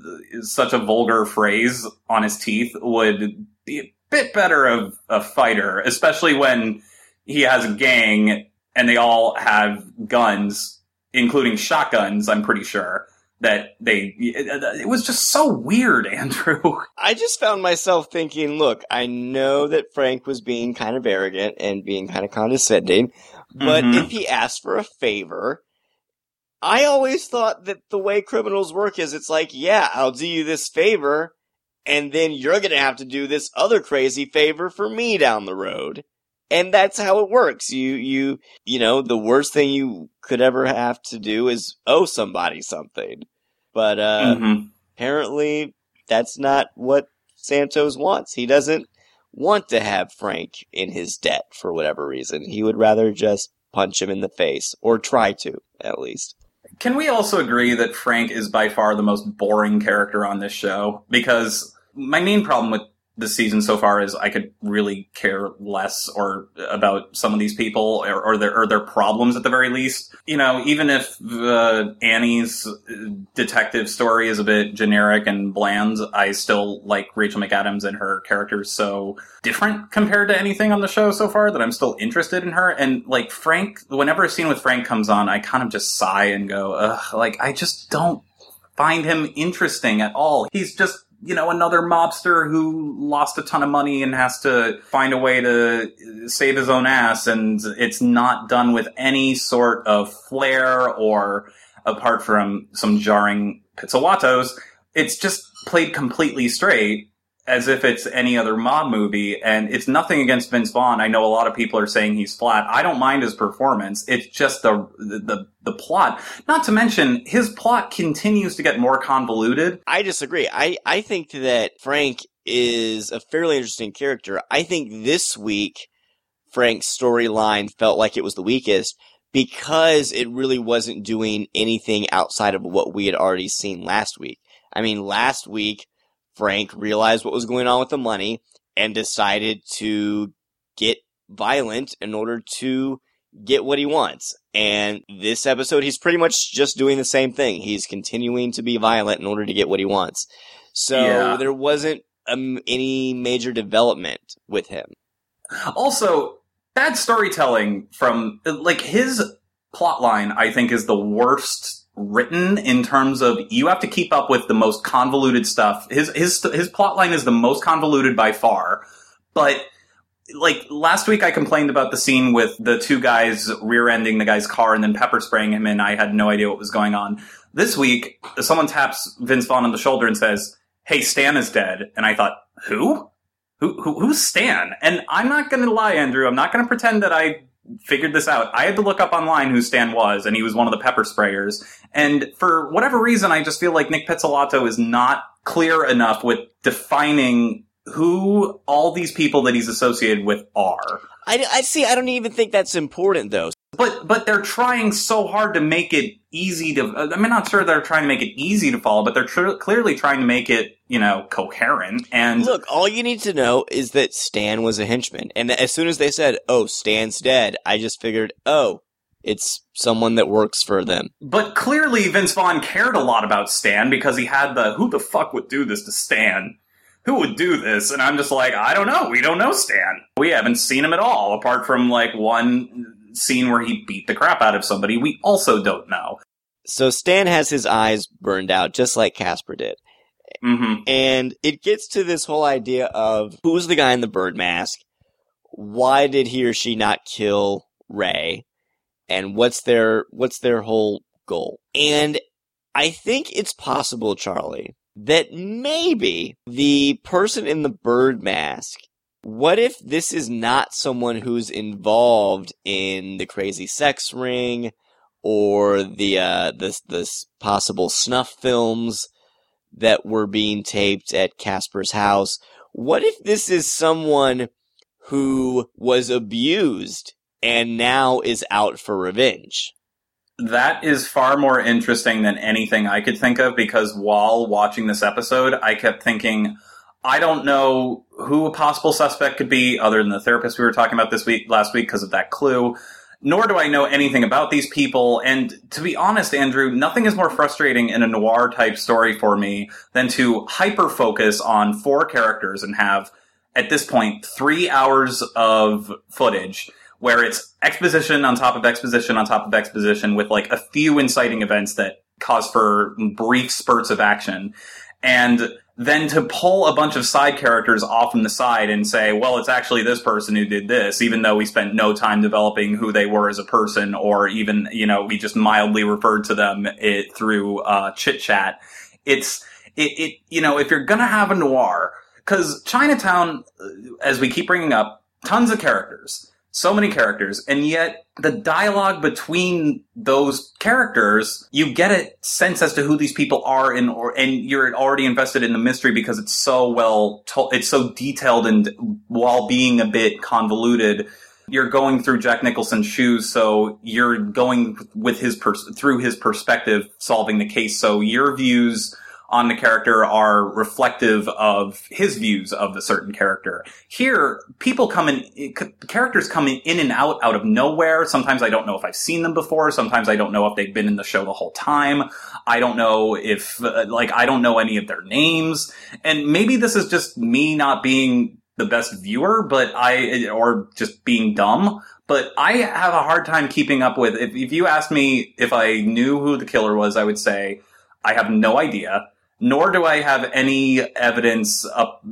such a vulgar phrase on his teeth would be a bit better of a fighter, especially when he has a gang and they all have guns, including shotguns. I'm pretty sure that they. It, was just so weird, Andrew. I just found myself thinking, look, I know that Frank was being kind of arrogant and being kind of condescending, but Mhm. if he asked for a favor, I always thought that the way criminals work is it's like, yeah, I'll do you this favor, and then you're gonna have to do this other crazy favor for me down the road. And that's how it works. You, you, you know, the worst thing you could ever have to do is owe somebody something. But, uh, Mhm. apparently that's not what Santos wants. He doesn't want to have Frank in his debt for whatever reason. He would rather just punch him in the face, or try to, at least. Can we also agree that Frank is by far the most boring character on this show? Because my main problem with the season so far is I could really care less or about some of these people or, or their or their problems at the very least. You know, even if uh, Annie's detective story is a bit generic and bland, I still like Rachel McAdams and her character so different compared to anything on the show so far that I'm still interested in her. And like Frank, whenever a scene with Frank comes on, I kind of just sigh and go, ugh, like I just don't find him interesting at all. He's just, you know, another mobster who lost a ton of money and has to find a way to save his own ass. And it's not done with any sort of flair or apart from some jarring pizzawatos. It's just played completely straight as if it's any other mob movie. And it's nothing against Vince Vaughn. I know a lot of people are saying he's flat. I don't mind his performance. It's just the, the, the plot. Not to mention, his plot continues to get more convoluted. I disagree. I, I think that Frank is a fairly interesting character. I think this week, Frank's storyline felt like it was the weakest because it really wasn't doing anything outside of what we had already seen last week. I mean, last week, Frank realized what was going on with the money and decided to get violent in order to get what he wants. And this episode, he's pretty much just doing the same thing. He's continuing to be violent in order to get what he wants. So Yeah. there wasn't um, any major development with him. Also, bad storytelling from, like, his plot line, I think, is the worst written in terms of you have to keep up with the most convoluted stuff. His, his, his plot line is the most convoluted by far, but like last week I complained about the scene with the two guys rear-ending the guy's car and then pepper spraying him and I had no idea what was going on. This week, someone taps Vince Vaughn on the shoulder and says, Hey, Stan is dead. And I thought, who? Who, who who's Stan? And I'm not gonna lie, Andrew, I'm not gonna pretend that I figured this out. I had to look up online who Stan was, and he was one of the pepper sprayers. And for whatever reason, I just feel like Nic Pizzolatto is not clear enough with defining who all these people that he's associated with are. I, I see. I don't even think that's important though. But but they're trying so hard to make it easy to. I mean, not sure they're trying to make it easy to follow, but they're tr- clearly trying to make it you know coherent. And Look, all you need to know is that Stan was a henchman. And as soon as they said, oh, Stan's dead, I just figured, oh, it's someone that works for them. But clearly, Vince Vaughn cared a lot about Stan because he had the who the fuck would do this to Stan? Who would do this? And I'm just like, I don't know. We don't know Stan. We haven't seen him at all, apart from like one scene where he beat the crap out of somebody. We also don't know. So Stan has his eyes burned out, just like Casper did. Mm-hmm. And it gets to this whole idea of who's the guy in the bird mask? Why did he or she not kill Ray? And what's their what's their whole goal? And I think it's possible, Charlie, that maybe the person in the bird mask what if this is not someone who's involved in the crazy sex ring or the uh this this possible snuff films that were being taped at Casper's house? What if this is someone who was abused and now is out for revenge? That is far more interesting than anything I could think of because while watching this episode, I kept thinking, I don't know who a possible suspect could be other than the therapist we were talking about this week, last week, because of that clue. Nor do I know anything about these people. And to be honest, Andrew, nothing is more frustrating in a noir type story for me than to hyper focus on four characters and have, at this point, three hours of footage where it's exposition on top of exposition on top of exposition with like a few inciting events that cause for brief spurts of action. And then to pull a bunch of side characters off from the side and say, well, it's actually this person who did this, even though we spent no time developing who they were as a person, or even, you know, we just mildly referred to them it, through uh, chit chat. It's, it, it, you know, if you're gonna have a noir, because Chinatown, uh, as we keep bringing up, tons of characters so many characters, and yet the dialogue between those characters, you get a sense as to who these people are, and or and you're already invested in the mystery because it's so well told, it's so detailed, and while being a bit convoluted. You're going through Jack Nicholson's shoes, so you're going with his pers- through his perspective, solving the case. So your views on the character are reflective of his views of the certain character. Here, people come in, characters come in and out out of nowhere. Sometimes I don't know if I've seen them before. Sometimes I don't know if they've been in the show the whole time. I don't know if, uh, like, I don't know any of their names. And maybe this is just me not being the best viewer, but I, or just being dumb, but I have a hard time keeping up with, if, if you asked me if I knew who the killer was, I would say, I have no idea nor do I have any evidence up,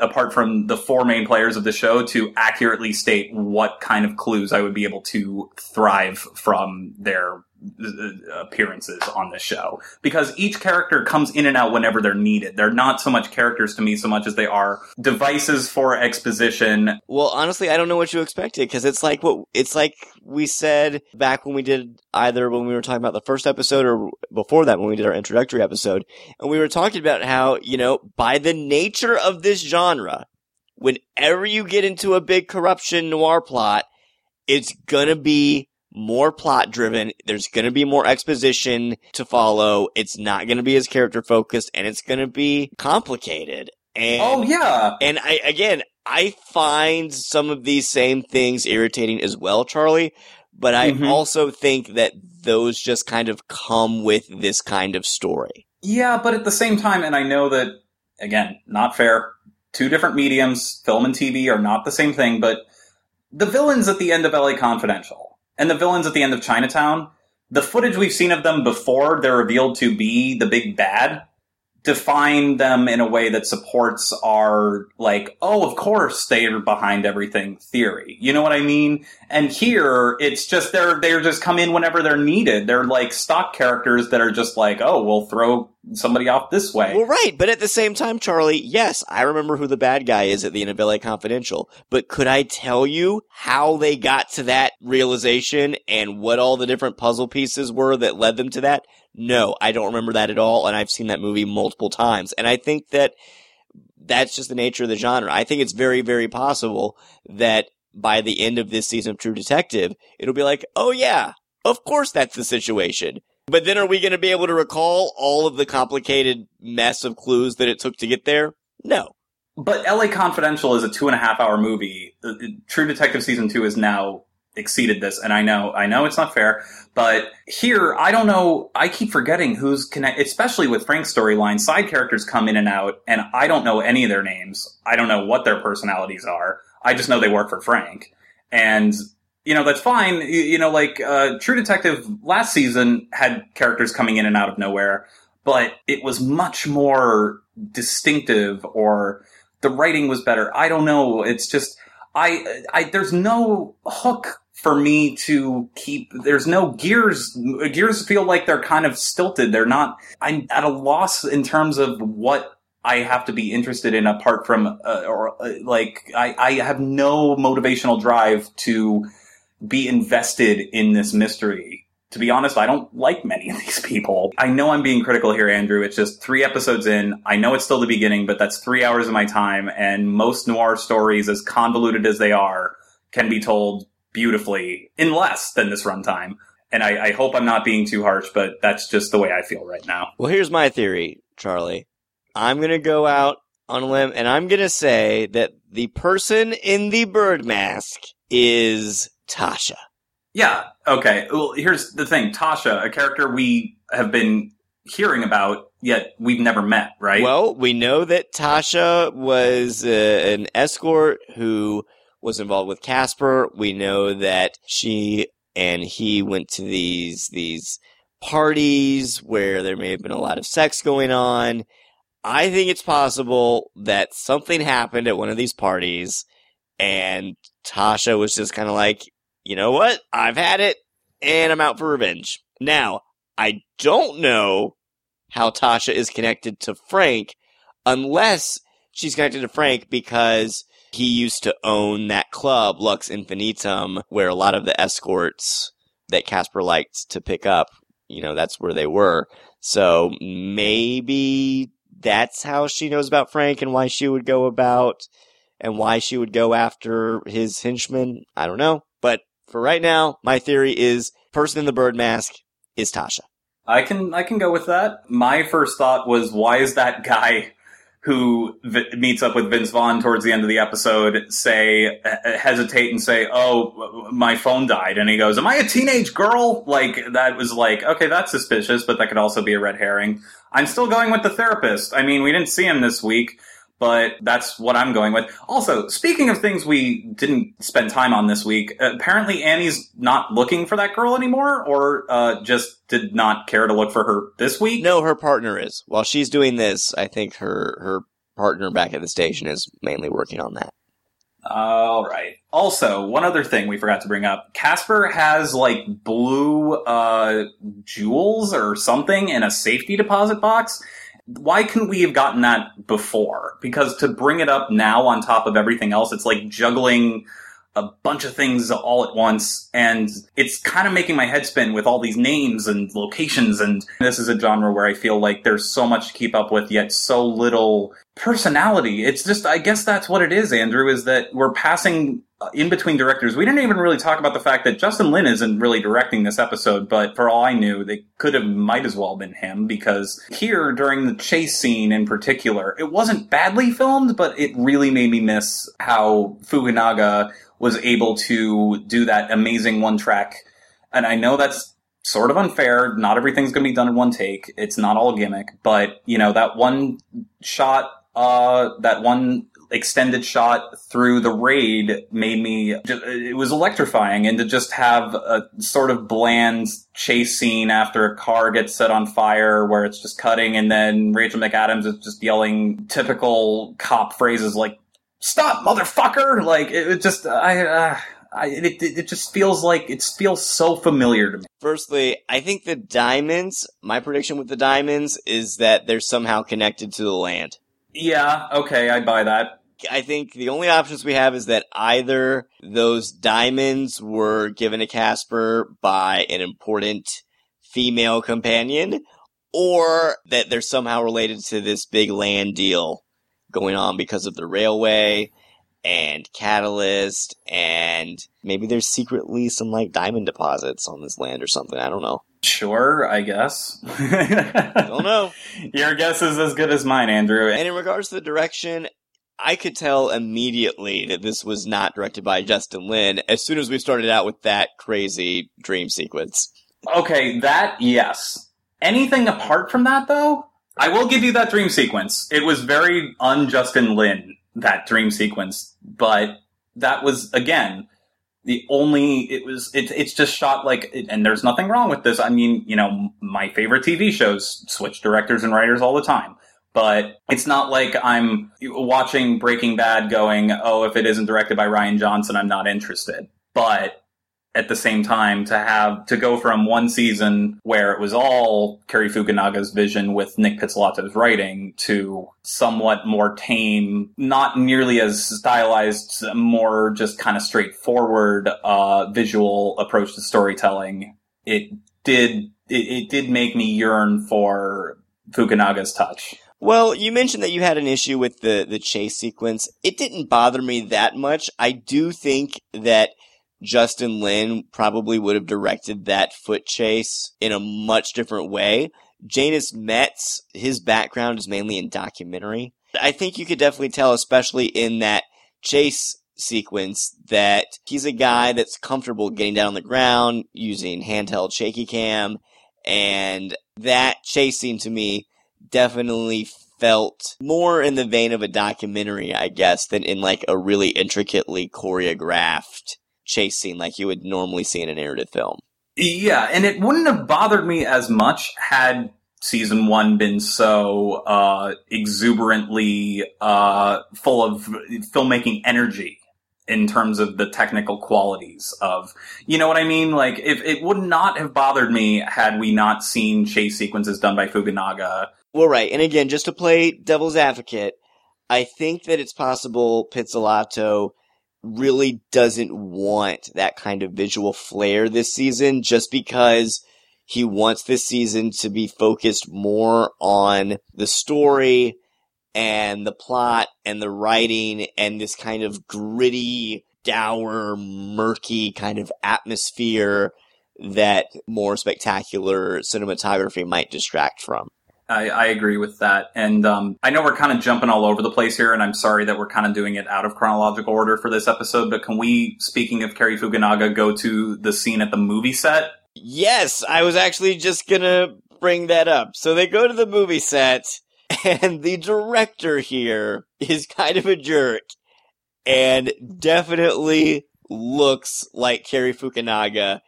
apart from the four main players of the show to accurately state what kind of clues I would be able to thrive from their Uh, appearances on the show because each character comes in and out whenever they're needed. They're not so much characters to me so much as they are devices for exposition. Well, honestly, I don't know what you expected because it's like what it's like we said back when we did either when we were talking about the first episode or before that when we did our introductory episode and we were talking about how, you know, by the nature of this genre, whenever you get into a big corruption noir plot, it's gonna be more plot driven. There's going to be more exposition to follow. It's not going to be as character focused and it's going to be complicated. And, oh yeah. And I, again, I find some of these same things irritating as well, Charlie, but I mm-hmm. also think that those just kind of come with this kind of story. Yeah, but at the same time, and I know that, again, not fair. Two different mediums, film and TV, are not the same thing, but the villains at the end of LA Confidential and the villains at the end of Chinatown, the footage we've seen of them before they're revealed to be the big bad define them in a way that supports our like oh of course they're behind everything theory. You know what i mean? And here it's just they're they're just come in whenever they're needed. They're like stock characters that are just like oh we'll throw somebody off this way well right but at the same time charlie yes i remember who the bad guy is at the end of la confidential but could i tell you how they got to that realization and what all the different puzzle pieces were that led them to that no, I don't remember that at all, and I've seen that movie multiple times. And I think that that's just the nature of the genre. I think it's very, very possible that by the end of this season of True Detective, it'll be like, oh yeah, of course that's the situation. But then are we going to be able to recall all of the complicated mess of clues that it took to get there? No. But LA Confidential is a two and a half hour movie. Uh, uh, True Detective season two is now exceeded this and i know i know it's not fair but here i don't know i keep forgetting who's connected especially with frank's storyline side characters come in and out and i don't know any of their names i don't know what their personalities are i just know they work for frank and you know that's fine you, know like uh, true detective last season had characters coming in and out of nowhere but it was much more distinctive or the writing was better. I don't know. It's just, I, I, there's no hook for me to keep, there's no gears. Gears feel like they're kind of stilted. They're not, I'm at a loss in terms of what I have to be interested in apart from, uh, or uh, like, I, I have no motivational drive to be invested in this mystery. To be honest, I don't like many of these people. I know I'm being critical here, Andrew. It's just three episodes in. I know it's still the beginning, but that's three hours of my time. And most noir stories, as convoluted as they are, can be told beautifully in less than this runtime. And I, I hope I'm not being too harsh, but that's just the way I feel right now. Well, here's my theory, Charlie. I'm going to go out on a limb and I'm going to say that the person in the bird mask is Tasha. Yeah. Okay. Well, here's the thing. Tasha, a character we have been hearing about, yet we've never met, right? Well, we know that Tasha was uh, an escort who was involved with Casper. We know that she and he went to these these parties where there may have been a lot of sex going on. I think it's possible that something happened at one of these parties and Tasha was just kind of like, you know what? I've had it and I'm out for revenge. Now, I don't know how Tasha is connected to Frank unless she's connected to Frank because he used to own that club, Lux Infinitum, where a lot of the escorts that Casper liked to pick up, you know, that's where they were. So maybe that's how she knows about Frank and why she would go about and why she would go after his henchmen. I don't know. But for right now, my theory is person in the bird mask is Tasha. I can I can go with that. My first thought was why is that guy who v- meets up with Vince Vaughn towards the end of the episode say uh, hesitate and say, "Oh, my phone died," and he goes, "Am I a teenage girl?" Like that was like, okay, that's suspicious, but that could also be a red herring. I'm still going with the therapist. I mean, we didn't see him this week, but that's what I'm going with. Also, speaking of things we didn't spend time on this week, apparently Annie's not looking for that girl anymore, or uh, just did not care to look for her this week. No, her partner is. While she's doing this, I think her her partner back at the station is mainly working on that. All right. Also, one other thing we forgot to bring up. Casper has like blue uh jewels or something in a safety deposit box. Why couldn't we have gotten that before? Because to bring it up now on top of everything else, it's like juggling a bunch of things all at once and it's kind of making my head spin with all these names and locations and this is a genre where I feel like there's so much to keep up with yet so little personality. It's just I guess that's what it is, Andrew, is that we're passing in between directors. We didn't even really talk about the fact that Justin Lin isn't really directing this episode, but for all I knew, they could have might as well been him because here during the chase scene in particular, it wasn't badly filmed, but it really made me miss how Fukunaga was able to do that amazing one track. And I know that's sort of unfair. Not everything's going to be done in one take. It's not all gimmick, but you know, that one shot, uh, that one extended shot through the raid made me, it was electrifying and to just have a sort of bland chase scene after a car gets set on fire where it's just cutting and then Rachel McAdams is just yelling typical cop phrases like, stop, motherfucker! Like, it, it just, I, uh, I, it, it just feels like it feels so familiar to me. Firstly, I think the diamonds, my prediction with the diamonds is that they're somehow connected to the land. Yeah, okay, I buy that. I think the only options we have is that either those diamonds were given to Casper by an important female companion, or that they're somehow related to this big land deal going on because of the railway and catalyst and maybe there's secretly some like diamond deposits on this land or something i don't know Sure, I guess. i don't know Your guess is as good as mine, Andrew. and in regards to the direction i could tell immediately that this was not directed by justin lin as soon as we started out with that crazy dream sequence Okay, that, yes. Anything apart from that, though? I will give you that dream sequence. It was very un-Justin Lin, that dream sequence, but that was, again, The only it was it, it's just shot like and there's nothing wrong with this. I mean, you know, my favorite TV shows switch directors and writers all the time. But it's not like I'm watching Breaking Bad going, "Oh, if it isn't directed by Rian Johnson, I'm not interested." But at the same time to have to go from one season where it was all Cary Fukunaga's vision with Nic Pizzolatto's writing to somewhat more tame, not nearly as stylized, more just kind of straightforward uh, visual approach to storytelling. It did it, it did make me yearn for Fukunaga's touch. Well, you mentioned that you had an issue with the, the chase sequence. It didn't bother me that much. I do think that Justin Lin probably would have directed that foot chase in a much different way. Janus Metz, his background is mainly in documentary. I think you could definitely tell, especially in that chase sequence, that he's a guy that's comfortable getting down on the ground using handheld shaky cam. And that chase scene to me definitely felt more in the vein of a documentary, I guess, than in like a really intricately choreographed chase scene like you would normally see in a narrative film. Yeah, and it wouldn't have bothered me as much had season one been so uh, exuberantly uh, full of filmmaking energy in terms of the technical qualities of you know what I mean? Like if it would not have bothered me had we not seen chase sequences done by Fukunaga. Well right, and again, just to play devil's advocate, I think that it's possible Pizzolatto really doesn't want that kind of visual flair this season just because he wants this season to be focused more on the story and the plot and the writing and this kind of gritty, dour, murky kind of atmosphere that more spectacular cinematography might distract from. I, I agree with that. And um, I know we're kind of jumping all over the place here, and I'm sorry that we're kind of doing it out of chronological order for this episode, but can we, speaking of Cary Fukunaga, go to the scene at the movie set? Yes, I was actually just gonna bring that up. So they go to the movie set, and the director here is kind of a jerk, and definitely looks like Cary Fukunaga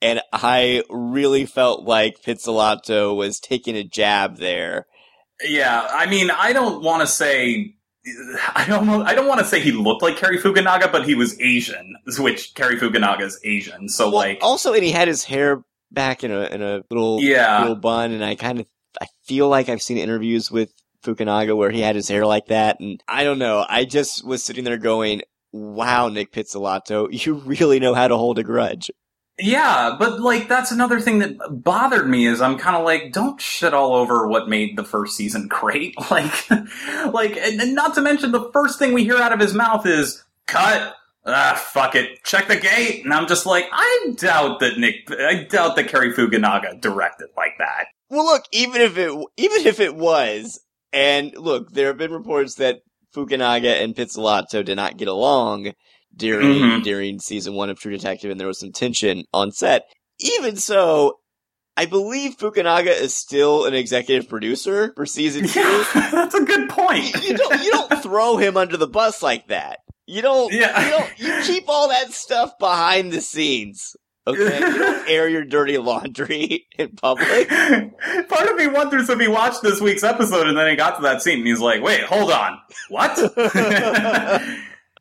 and I really felt like Pizzolatto was taking a jab there. Yeah, I mean, I don't want to say. I don't know. I don't want to say he looked like Cary Fukunaga, but he was Asian, which Cary Fukunaga is Asian. So well, like, also, and he had his hair back in a in a little yeah. little bun, and I kind of I feel like I've seen interviews with Fukunaga where he had his hair like that, and I don't know. I just was sitting there going, "Wow, Nic Pizzolatto, you really know how to hold a grudge." Yeah, but like that's another thing that bothered me is I'm kind of like, don't shit all over what made the first season great. Like, like, and not to mention the first thing we hear out of his mouth is cut. Ah, fuck it. Check the gate. And I'm just like, I doubt that Nic, I doubt that Cary Fukunaga directed like that. Well, look, even if it, even if it was, and look, there have been reports that Fukunaga and Pizzolatto did not get along during mm-hmm. during season one of True Detective, and there was some tension on set. Even so, I believe Fukunaga is still an executive producer for season two. Yeah, that's a good point. you, you, don't you don't throw him under the bus like that. You don't. Yeah. You don't. You keep all that stuff behind the scenes. Okay, you don't air your dirty laundry in public. Part of me wonders if he watched this week's episode and then he got to that scene and he's like, "Wait, hold on, what?"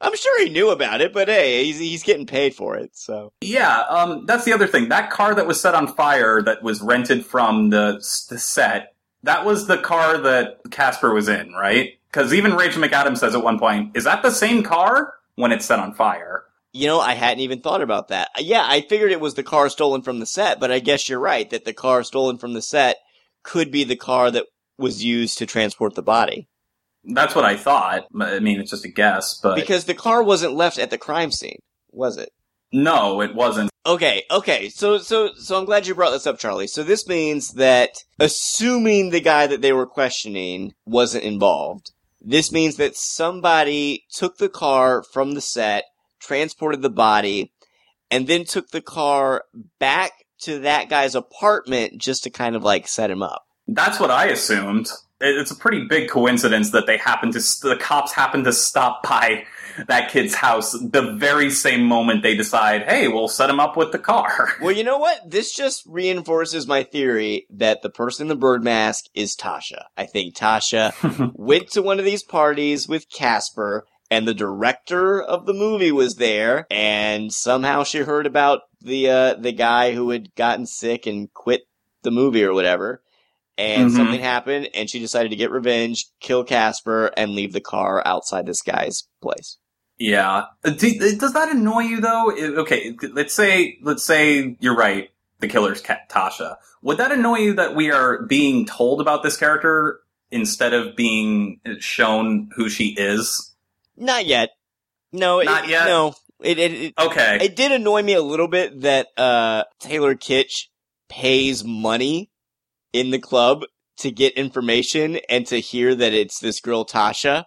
I'm sure he knew about it, but hey, he's he's getting paid for it, so. Yeah, um, that's the other thing. That car that was set on fire that was rented from the, the set, that was the car that Casper was in, right? Because even Rachel McAdams says at one point, "Is that the same car when it's set on fire?" You know, I hadn't even thought about that. Yeah, I figured it was the car stolen from the set, but I guess you're right that the car stolen from the set could be the car that was used to transport the body. That's what I thought. I mean, it's just a guess, but because the car wasn't left at the crime scene, was it? No, it wasn't. Okay, okay. So, so, so I'm glad you brought this up, Charlie. So this means that assuming the guy that they were questioning wasn't involved, this means that somebody took the car from the set, transported the body, and then took the car back to that guy's apartment just to kind of like set him up. That's what I assumed it's a pretty big coincidence that they happen to the cops happen to stop by that kid's house the very same moment they decide, hey, we'll set him up with the car. Well, you know what? This just reinforces my theory that the person in the bird mask is Tasha. I think Tasha went to one of these parties with Casper and the director of the movie was there and somehow she heard about the uh the guy who had gotten sick and quit the movie or whatever. And Mhm. something happened and she decided to get revenge, kill Casper and leave the car outside this guy's place. Yeah. Uh, Does that annoy you though? Okay, let's say let's say you're right. The killer's Ka- Tasha. Would that annoy you that we are being told about this character instead of being shown who she is? Not yet. No, it- Not yet? No. It, it, it, Okay. It did annoy me a little bit that uh Taylor Kitsch pays money in the club to get information and to hear that it's this girl Tasha.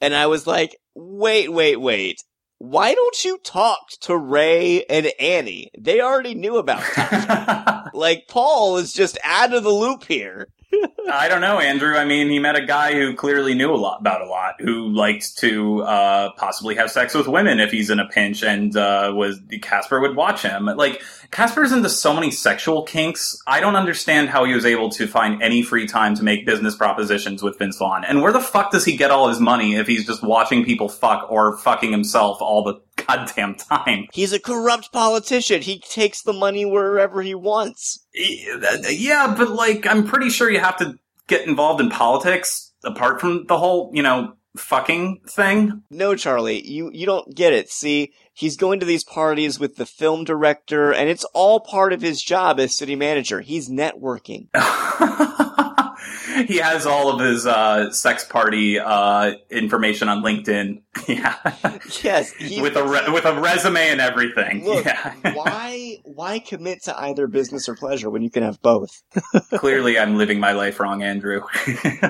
And I was like, wait, wait, wait. Why don't you talk to Ray and Annie? They already knew about Tasha. like Paul is just out of the loop here. I don't know, Andrew. I mean, he met a guy who clearly knew a lot about a lot, who liked to uh, possibly have sex with women if he's in a pinch, and uh, was Casper would watch him. Like Casper's into so many sexual kinks. I don't understand how he was able to find any free time to make business propositions with Vince Vaughn. And where the fuck does he get all his money if he's just watching people fuck or fucking himself all the goddamn time? He's a corrupt politician. He takes the money wherever he wants. Yeah, but like, I'm pretty sure you have to get involved in politics apart from the whole, you know, fucking thing. No, Charlie, you, you don't get it. See, he's going to these parties with the film director, and it's all part of his job as city manager. He's networking. he has all of his uh, sex party uh, information on LinkedIn. Yeah, Yes, he, with a re- with a resume and everything. Look, yeah. why why commit to either business or pleasure when you can have both? Clearly, I'm living my life wrong, Andrew.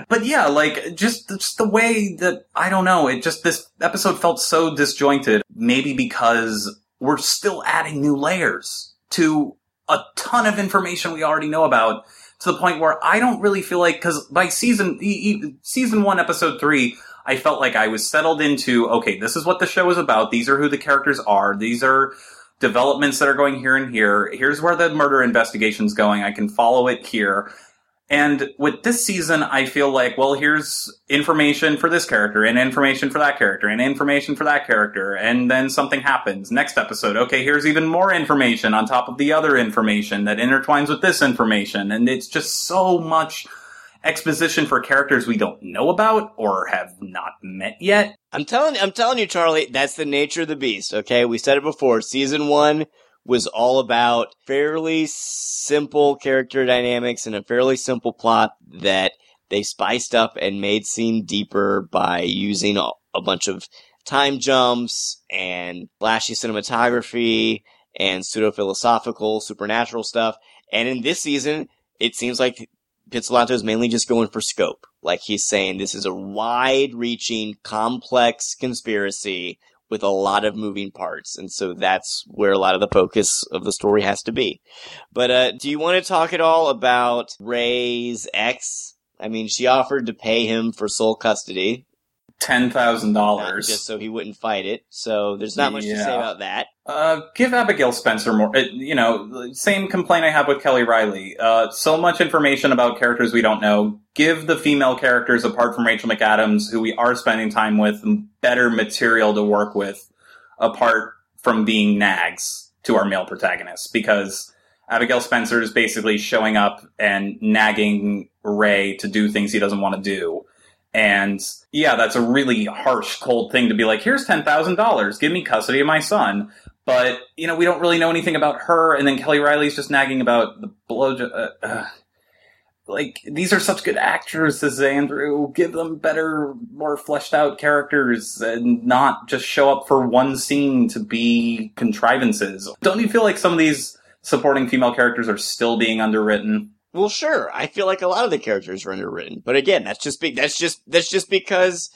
but yeah, like just just the way that I don't know. It just this episode felt so disjointed. Maybe because we're still adding new layers to a ton of information we already know about. To the point where I don't really feel like because by season season one, episode three, I felt like I was settled into okay, this is what the show is about. These are who the characters are. These are developments that are going here and here. Here's where the murder investigation's going. I can follow it here. And with this season, I feel like, well, here's information for this character, and information for that character, and information for that character, and then something happens. Next episode, okay, here's even more information on top of the other information that intertwines with this information, and it's just so much exposition for characters we don't know about or have not met yet. I'm telling I'm telling you, Charlie, that's the nature of the beast. Okay, we said it before. Season one was all about fairly simple character dynamics and a fairly simple plot that they spiced up and made seem deeper by using a, bunch of time jumps and flashy cinematography and pseudo philosophical supernatural stuff. And in this season, it seems like Pizzolatto is mainly just going for scope. Like he's saying this is a wide reaching, complex conspiracy with a lot of moving parts. And so that's where a lot of the focus of the story has to be. But, uh, do you want to talk at all about Ray's ex? I mean, she offered to pay him for sole custody, Ten thousand dollars. just so he wouldn't fight it. So there's not much to say about that. Uh, give Abigail Spencer more. Uh, you know, same complaint I have with Kelly Reilly. Uh, so much information about characters we don't know. Give the female characters, apart from Rachel McAdams, who we are spending time with, better material to work with, apart from being nags to our male protagonists. Because Abigail Spencer is basically showing up and nagging Ray to do things he doesn't want to do. And yeah, that's a really harsh, cold thing to be like, here's $10,000, give me custody of my son. But, you know, we don't really know anything about her, and then Kelly Reilly's just nagging about the blowjob. Uh, uh, like, these are such good actresses, Andrew. Give them better, more fleshed out characters, and not just show up for one scene to be contrivances. Don't you feel like some of these supporting female characters are still being underwritten? Well, sure. I feel like a lot of the characters are underwritten, but again, that's just be- that's just that's just because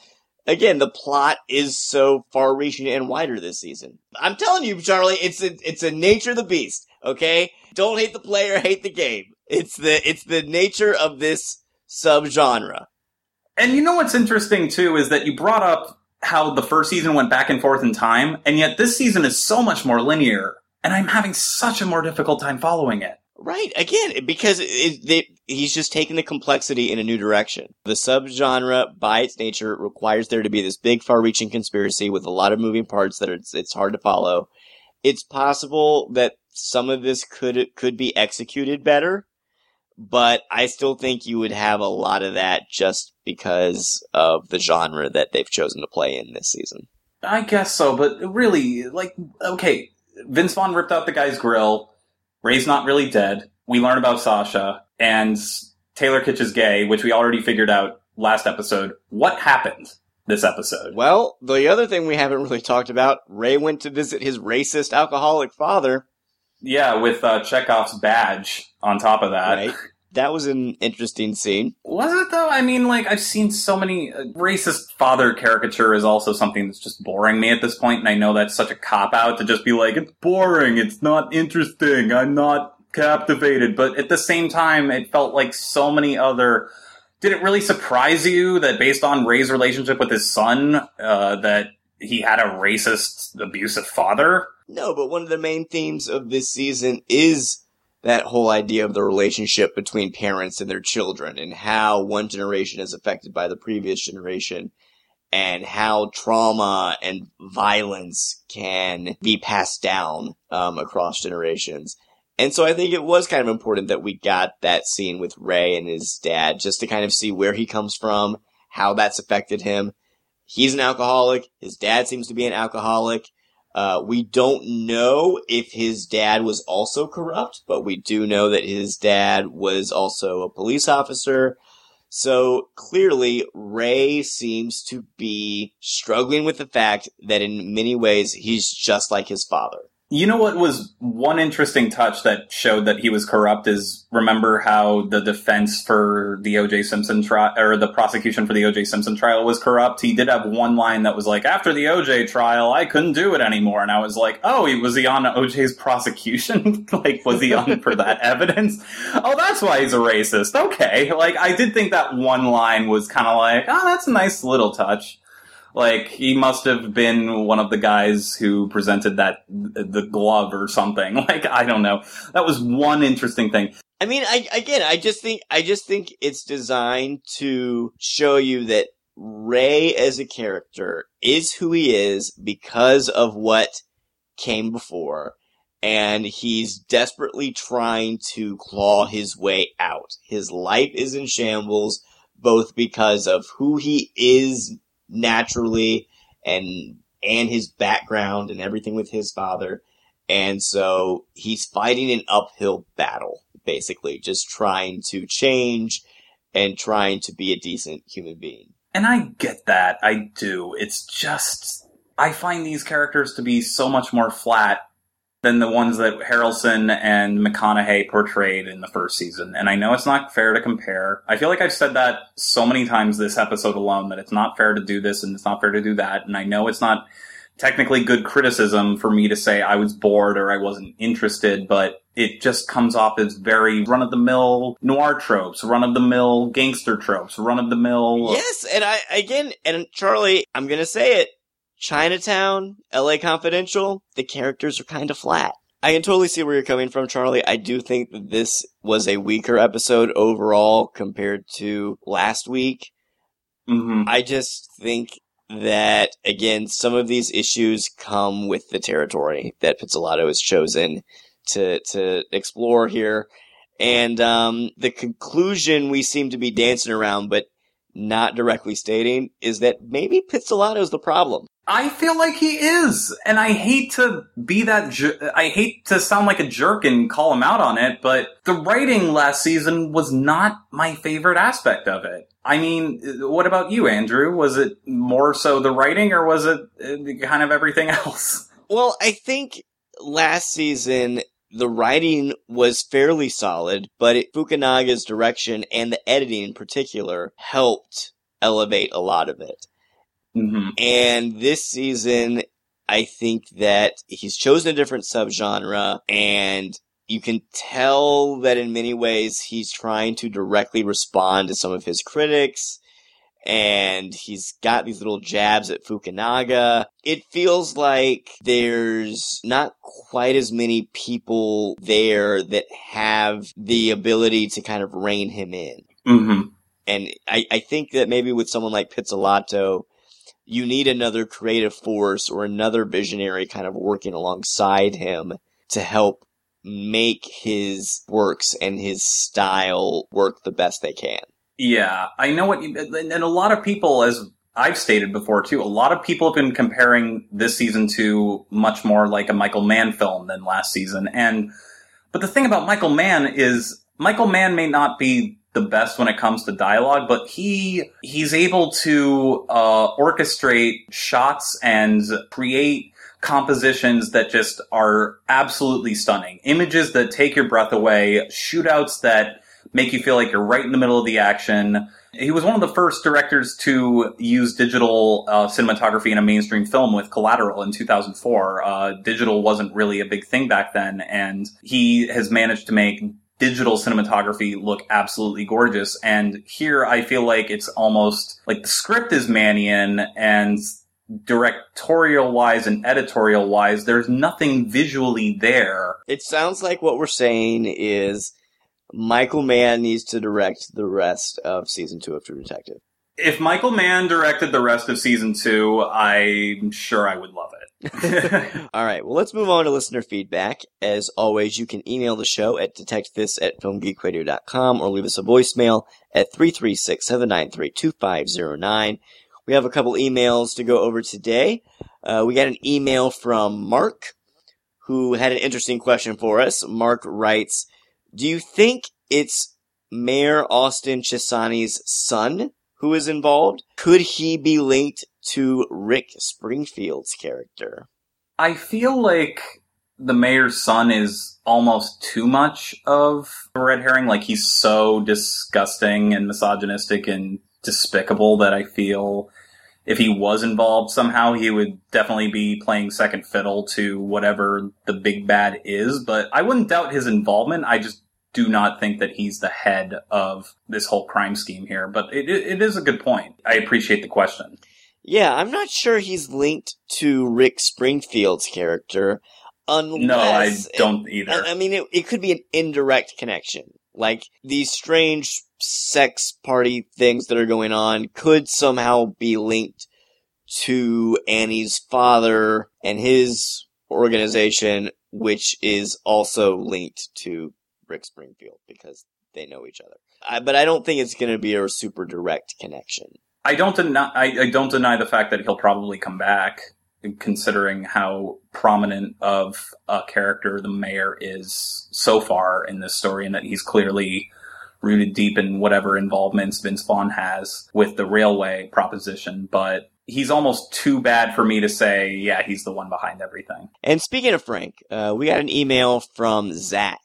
again the plot is so far-reaching and wider this season. I'm telling you, Charlie, it's a it's a nature of the beast. Okay, don't hate the player, hate the game. It's the it's the nature of this subgenre. And you know what's interesting too is that you brought up how the first season went back and forth in time, and yet this season is so much more linear, and I'm having such a more difficult time following it. Right. Again, because it, he's just taking the complexity in a new direction. The subgenre, by its nature, requires there to be this big, far-reaching conspiracy with a lot of moving parts that it's, it's hard to follow. It's possible that some of this could could be executed better, but I still think you would have a lot of that just because of the genre that they've chosen to play in this season. I guess so, but really, like, okay, Vince Vaughn ripped out the guy's grill. Ray's not really dead. We learn about Sasha, and Taylor Kitsch is gay, which we already figured out last episode. What happened this episode? Well, the other thing we haven't really talked about, Ray went to visit his racist alcoholic father. Yeah, with uh, Chekhov's badge on top of that. Right. That was an interesting scene. Was it though? I mean, like I've seen so many uh, racist father caricature is also something that's just boring me at this point, and I know that's such a cop out to just be like, it's boring, it's not interesting, I'm not captivated. But at the same time, it felt like so many other. Did it really surprise you that based on Ray's relationship with his son, uh, that he had a racist, abusive father? No, but one of the main themes of this season is that whole idea of the relationship between parents and their children and how one generation is affected by the previous generation and how trauma and violence can be passed down um, across generations. And so I think it was kind of important that we got that scene with Ray and his dad just to kind of see where he comes from, how that's affected him. He's an alcoholic. His dad seems to be an alcoholic. Uh, we don't know if his dad was also corrupt, but we do know that his dad was also a police officer. So clearly, Ray seems to be struggling with the fact that in many ways he's just like his father. You know what was one interesting touch that showed that he was corrupt is remember how the defense for the OJ Simpson trial or the prosecution for the OJ Simpson trial was corrupt. He did have one line that was like, "After the OJ trial, I couldn't do it anymore," and I was like, "Oh, he was he on OJ's prosecution? like, was he on for that evidence? Oh, that's why he's a racist. Okay, like I did think that one line was kind of like, oh, that's a nice little touch." Like he must have been one of the guys who presented that the glove or something. Like I don't know. That was one interesting thing. I mean, I again, I just think I just think it's designed to show you that Ray as a character is who he is because of what came before and he's desperately trying to claw his way out. His life is in shambles both because of who he is naturally and and his background and everything with his father. And so he's fighting an uphill battle, basically, just trying to change and trying to be a decent human being. And I get that. I do. It's just, I find these characters to be so much more flat than the ones that Harrelson and McConaughey portrayed in the first season. And I know it's not fair to compare. I feel like I've said that so many times this episode alone that it's not fair to do this and it's not fair to do that. And I know it's not technically good criticism for me to say I was bored or I wasn't interested, but it just comes off as very run of the mill noir tropes, run of the mill gangster tropes, run of the mill. Yes, and I again, and Charlie, I'm gonna say it. Chinatown, LA Confidential, the characters are kind of flat. I can totally see where you're coming from, Charlie. I do think that this was a weaker episode overall compared to last week. Mm-hmm. I just think that, again, some of these issues come with the territory that Pizzolatto has chosen to, to explore here. And, um, the conclusion we seem to be dancing around, but not directly stating, is that maybe Pizzolatto is the problem. I feel like he is, and I hate to be that. Jer- I hate to sound like a jerk and call him out on it, but the writing last season was not my favorite aspect of it. I mean, what about you, Andrew? Was it more so the writing, or was it uh, kind of everything else? Well, I think last season the writing was fairly solid, but it, Fukunaga's direction and the editing in particular helped elevate a lot of it. Mm-hmm. And this season, I think that he's chosen a different subgenre and you can tell that in many ways he's trying to directly respond to some of his critics and he's got these little jabs at Fukunaga. It feels like there's not quite as many people there that have the ability to kind of rein him in. hmm And I, I think that maybe with someone like Pizzolatto, you need another creative force or another visionary kind of working alongside him to help make his works and his style work the best they can. Yeah, I know what you, and a lot of people, as I've stated before too, a lot of people have been comparing this season to much more like a Michael Mann film than last season. And, but the thing about Michael Mann is Michael Mann may not be the best when it comes to dialogue, but he, he's able to, uh, orchestrate shots and create compositions that just are absolutely stunning. Images that take your breath away, shootouts that make you feel like you're right in the middle of the action. He was one of the first directors to use digital uh, cinematography in a mainstream film with Collateral in 2004. Uh, digital wasn't really a big thing back then, and he has managed to make digital cinematography look absolutely gorgeous. And here I feel like it's almost like the script is Mannion and directorial wise and editorial wise, there's nothing visually there. It sounds like what we're saying is Michael Mann needs to direct the rest of season two of True Detective. If Michael Mann directed the rest of season two, I'm sure I would love it. All right, well, let's move on to listener feedback. As always, you can email the show at detectthis at filmgeekradio.com or leave us a voicemail at 336-793-2509. We have a couple emails to go over today. Uh, we got an email from Mark, who had an interesting question for us. Mark writes, do you think it's Mayor Austin Chessani's son who is involved? Could he be linked to Rick Springfield's character? I feel like the mayor's son is almost too much of a red herring. Like he's so disgusting and misogynistic and despicable that I feel if he was involved somehow, he would definitely be playing second fiddle to whatever the big bad is. But I wouldn't doubt his involvement. I just do not think that he's the head of this whole crime scheme here. But it, it is a good point. I appreciate the question. Yeah, I'm not sure he's linked to Rick Springfield's character. Unless, no, I don't either. I, I mean, it, it could be an indirect connection. Like, these strange sex party things that are going on could somehow be linked to Annie's father and his organization, which is also linked to Rick Springfield because they know each other. I, but I don't think it's going to be a super direct connection. I don't deny. I, I don't deny the fact that he'll probably come back, considering how prominent of a character the mayor is so far in this story, and that he's clearly rooted deep in whatever involvements Vince Vaughn has with the railway proposition. But he's almost too bad for me to say, yeah, he's the one behind everything. And speaking of Frank, uh, we got an email from Zach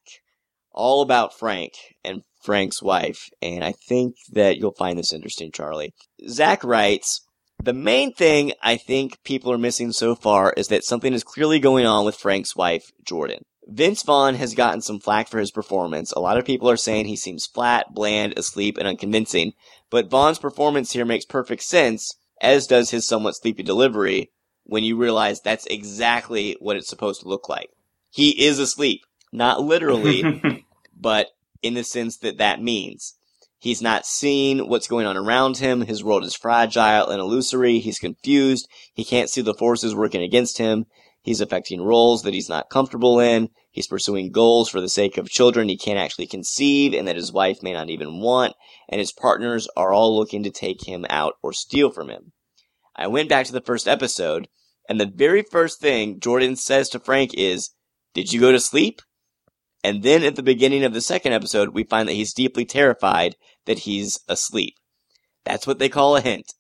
all about Frank and Frank's wife, and I think that you'll find this interesting, Charlie. Zach writes, the main thing I think people are missing so far is that something is clearly going on with Frank's wife, Jordan. Vince Vaughn has gotten some flack for his performance. A lot of people are saying he seems flat, bland, asleep, and unconvincing, but Vaughn's performance here makes perfect sense, as does his somewhat sleepy delivery, when you realize that's exactly what it's supposed to look like. He is asleep. Not literally, but in the sense that that means. He's not seeing what's going on around him. His world is fragile and illusory. He's confused. He can't see the forces working against him. He's affecting roles that he's not comfortable in. He's pursuing goals for the sake of children he can't actually conceive and that his wife may not even want. And his partners are all looking to take him out or steal from him. I went back to the first episode and the very first thing Jordan says to Frank is, did you go to sleep? And then at the beginning of the second episode, we find that he's deeply terrified that he's asleep. That's what they call a hint.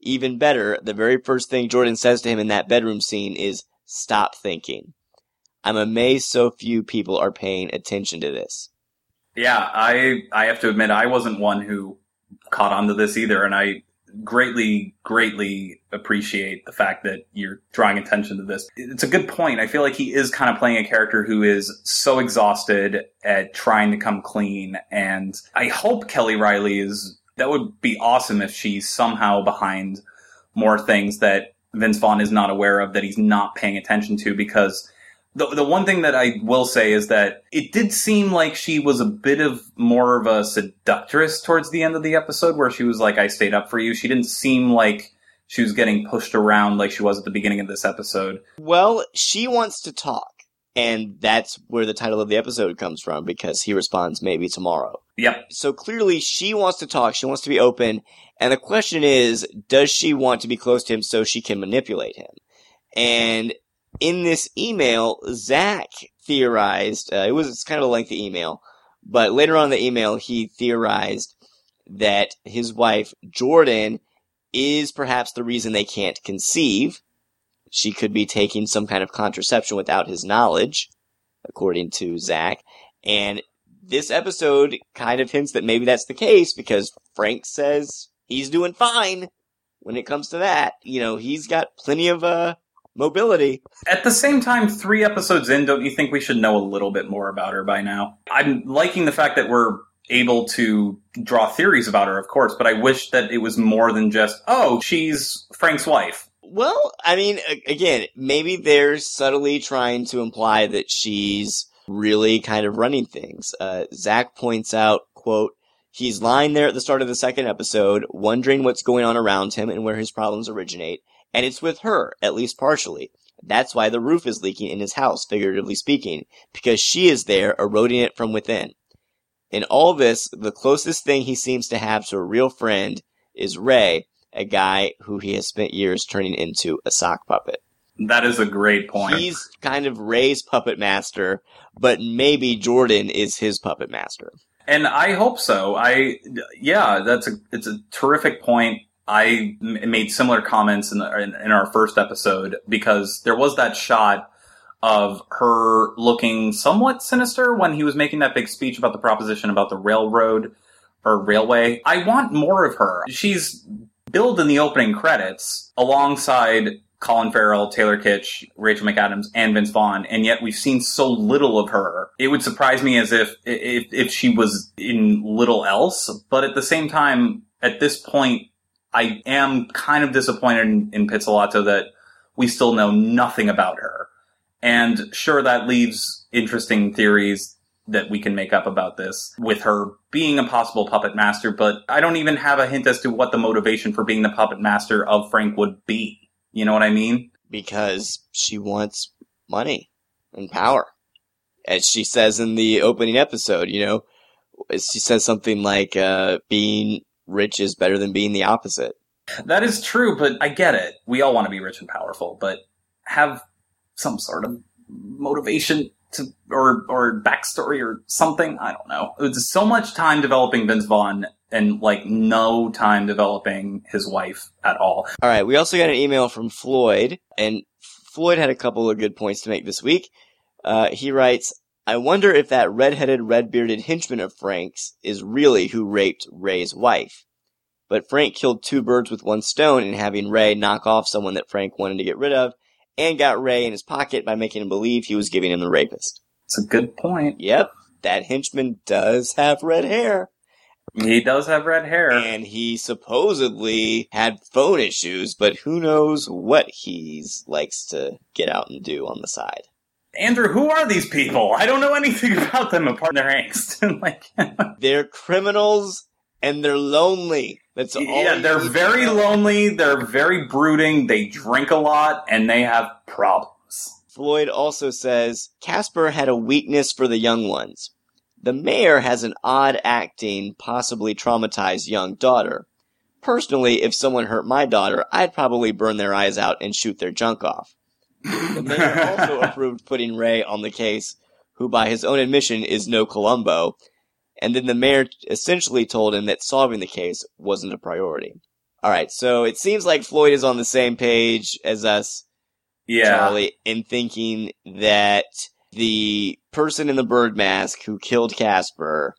Even better, the very first thing Jordan says to him in that bedroom scene is, stop thinking. I'm amazed so few people are paying attention to this. Yeah, I I have to admit I wasn't one who caught on to this either, and I greatly, greatly appreciate the fact that you're drawing attention to this. It's a good point. I feel like he is kind of playing a character who is so exhausted at trying to come clean. And I hope Kelly Reilly is, that would be awesome if she's somehow behind more things that Vince Vaughn is not aware of, that he's not paying attention to because the the one thing that I will say is that it did seem like she was a bit of more of a seductress towards the end of the episode, where she was like, "I stayed up for you." She didn't seem like she was getting pushed around like she was at the beginning of this episode. Well, she wants to talk, and that's where the title of the episode comes from because he responds, "Maybe tomorrow." Yep. So clearly, she wants to talk. She wants to be open, and the question is, does she want to be close to him so she can manipulate him? And in this email, Zach theorized, uh, it was kind of a lengthy email, but later on in the email, he theorized that his wife, Jordan, is perhaps the reason they can't conceive. She could be taking some kind of contraception without his knowledge, according to Zach. And this episode kind of hints that maybe that's the case because Frank says he's doing fine when it comes to that. You know, he's got plenty of, uh, mobility. At the same time, three episodes in, don't you think we should know a little bit more about her by now? I'm liking the fact that we're able to draw theories about her, of course, but I wish that it was more than just, oh, she's Frank's wife. Well, I mean, again, maybe they're subtly trying to imply that she's really kind of running things. Uh, Zach points out, quote, he's lying there at the start of the second episode, wondering what's going on around him and where his problems originate, and it's with her, at least partially. That's why the roof is leaking in his house, figuratively speaking, because she is there, eroding it from within. In all this, the closest thing he seems to have to a real friend is Ray, a guy who he has spent years turning into a sock puppet. That is a great point. He's kind of Ray's puppet master, but maybe Jordan is his puppet master. And I hope so. I, yeah, that's a, it's a terrific point. I m- made similar comments in, the, in, in our first episode because there was that shot of her looking somewhat sinister when he was making that big speech about the proposition about the railroad or railway. I want more of her. She's billed in the opening credits alongside Colin Farrell, Taylor Kitsch, Rachel McAdams, and Vince Vaughn, and yet we've seen so little of her. It would surprise me as if if, if she was in little else, but at the same time, at this point, I am kind of disappointed in, in Pizzolatto that we still know nothing about her. And sure, that leaves interesting theories that we can make up about this with her being a possible puppet master, but I don't even have a hint as to what the motivation for being the puppet master of Frank would be. You know what I mean? because she wants money and power. As she says in the opening episode, you know, she says something like, uh, being rich is better than being the opposite. That is true, but I get it. We all want to be rich and powerful, but have some sort of motivation to or or backstory or something. I don't know. It's so much time developing Vince Vaughn and like no time developing his wife at all. All right. We also got an email from Floyd, and Floyd had a couple of good points to make this week. Uh, he writes, I wonder if that red-headed, red-bearded henchman of Frank's is really who raped Ray's wife. But Frank killed two birds with one stone in having Ray knock off someone that Frank wanted to get rid of, and got Ray in his pocket by making him believe he was giving him the rapist. It's a good point. Yep, that henchman does have red hair. He does have red hair. And he supposedly had phone issues, but who knows what he likes to get out and do on the side. Andrew, who are these people? I don't know anything about them apart from their angst. like, They're criminals and they're lonely. That's all. yeah, they're very lonely. They're very brooding. They drink a lot, and they have problems. Floyd also says Casper had a weakness for the young ones. The mayor has an odd acting, possibly traumatized young daughter. Personally, if someone hurt my daughter, I'd probably burn their eyes out and shoot their junk off. The mayor also approved putting Ray on the case, who by his own admission is no Columbo, and then the mayor essentially told him that solving the case wasn't a priority. Alright, so it seems like Floyd is on the same page as us, Yeah. Charlie, in thinking that the person in the bird mask who killed Casper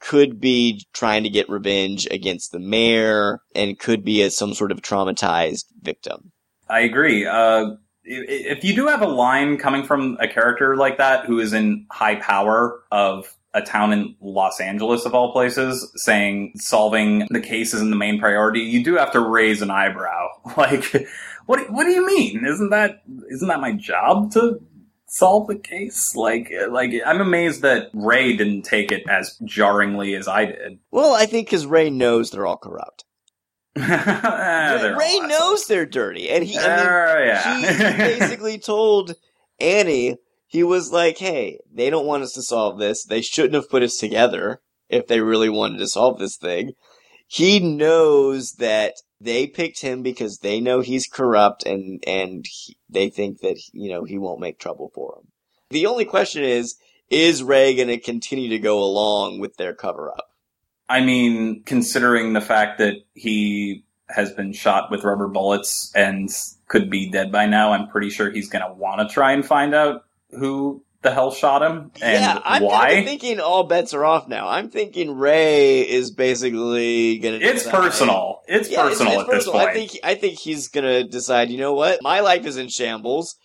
could be trying to get revenge against the mayor and could be as some sort of traumatized victim. I agree. Uh, if you do have a line coming from a character like that who is in high power of a town in Los Angeles of all places saying solving the case isn't the main priority, you do have to raise an eyebrow. Like, what what do you mean? Isn't that isn't that my job to solve the case? Like like I'm amazed that Ray didn't take it as jarringly as I did. Well, I think because Ray knows they're all corrupt. Ray knows they're dirty, and he, I mean, Uh, yeah. he basically told Annie he was like, "Hey, they don't want us to solve this. They shouldn't have put us together if they really wanted to solve this thing." He knows that they picked him because they know he's corrupt, and and he, they think that you know he won't make trouble for them. The only question is, is Ray going to continue to go along with their cover up? I mean, considering the fact that he has been shot with rubber bullets and could be dead by now, I'm pretty sure he's going to want to try and find out who the hell shot him and why. yeah, I'm why. thinking all bets are off now. I'm thinking Ray is basically gonna. it's personal. It's Yeah, personal it's at this point. I think I think he's gonna decide. You know what? My life is in shambles.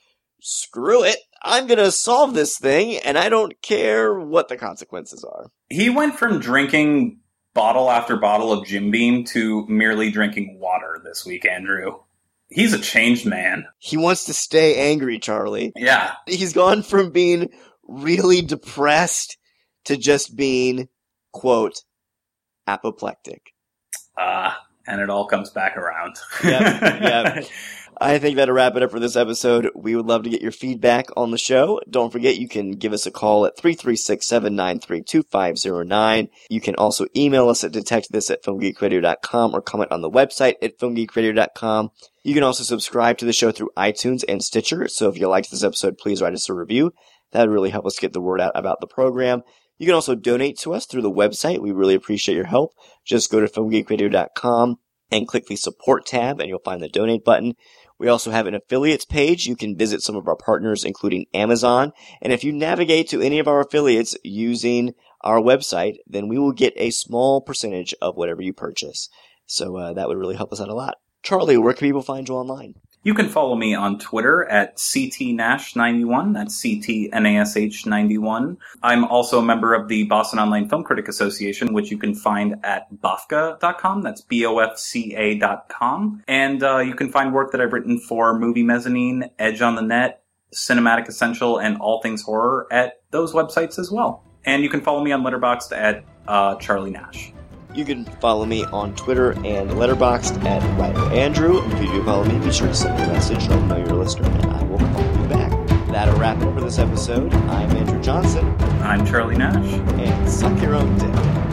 Screw it. I'm gonna solve this thing, and I don't care what the consequences are. he went from drinking bottle after bottle of Jim Beam to merely drinking water this week, Andrew. He's a changed man. He wants to stay angry, Charlie. Yeah. He's gone from being really depressed to just being quote apoplectic. Uh, and it all comes back around. Yep, yep. I think that'll wrap it up for this episode. We would love to get your feedback on the show. Don't forget you can give us a call at 336-793-2509. You can also email us at detectivethis at filmgeekradio.com or comment on the website at filmgeekradio.com. You can also subscribe to the show through iTunes and Stitcher. So if you liked this episode, please write us a review. That would really help us get the word out about the program. You can also donate to us through the website. We really appreciate your help. Just go to filmgeekradio.com and click the support tab and you'll find the donate button. We also have an affiliates page. You can visit some of our partners, including Amazon. And if you navigate to any of our affiliates using our website, then we will get a small percentage of whatever you purchase. So uh, that would really help us out a lot. Charlie, where can people find you online? You can follow me on Twitter at CTNash91. That's CTNASH91. I'm also a member of the Boston Online Film Critic Association, which you can find at bofca.com. That's B-O-F-C-A.com. And uh, you can find work that I've written for Movie Mezzanine, Edge on the Net, Cinematic Essential, and All Things Horror at those websites as well. And you can follow me on Letterboxd at uh, Charlie Nash. You can follow me on Twitter and Letterboxd at Writer Andrew. And if you do follow me, be sure to send me a message. Let me know you're a listener, and I will call you back. That'll wrap it up for this episode. I'm Andrew Johnson, I'm Charlie Nash. and suck your own dick.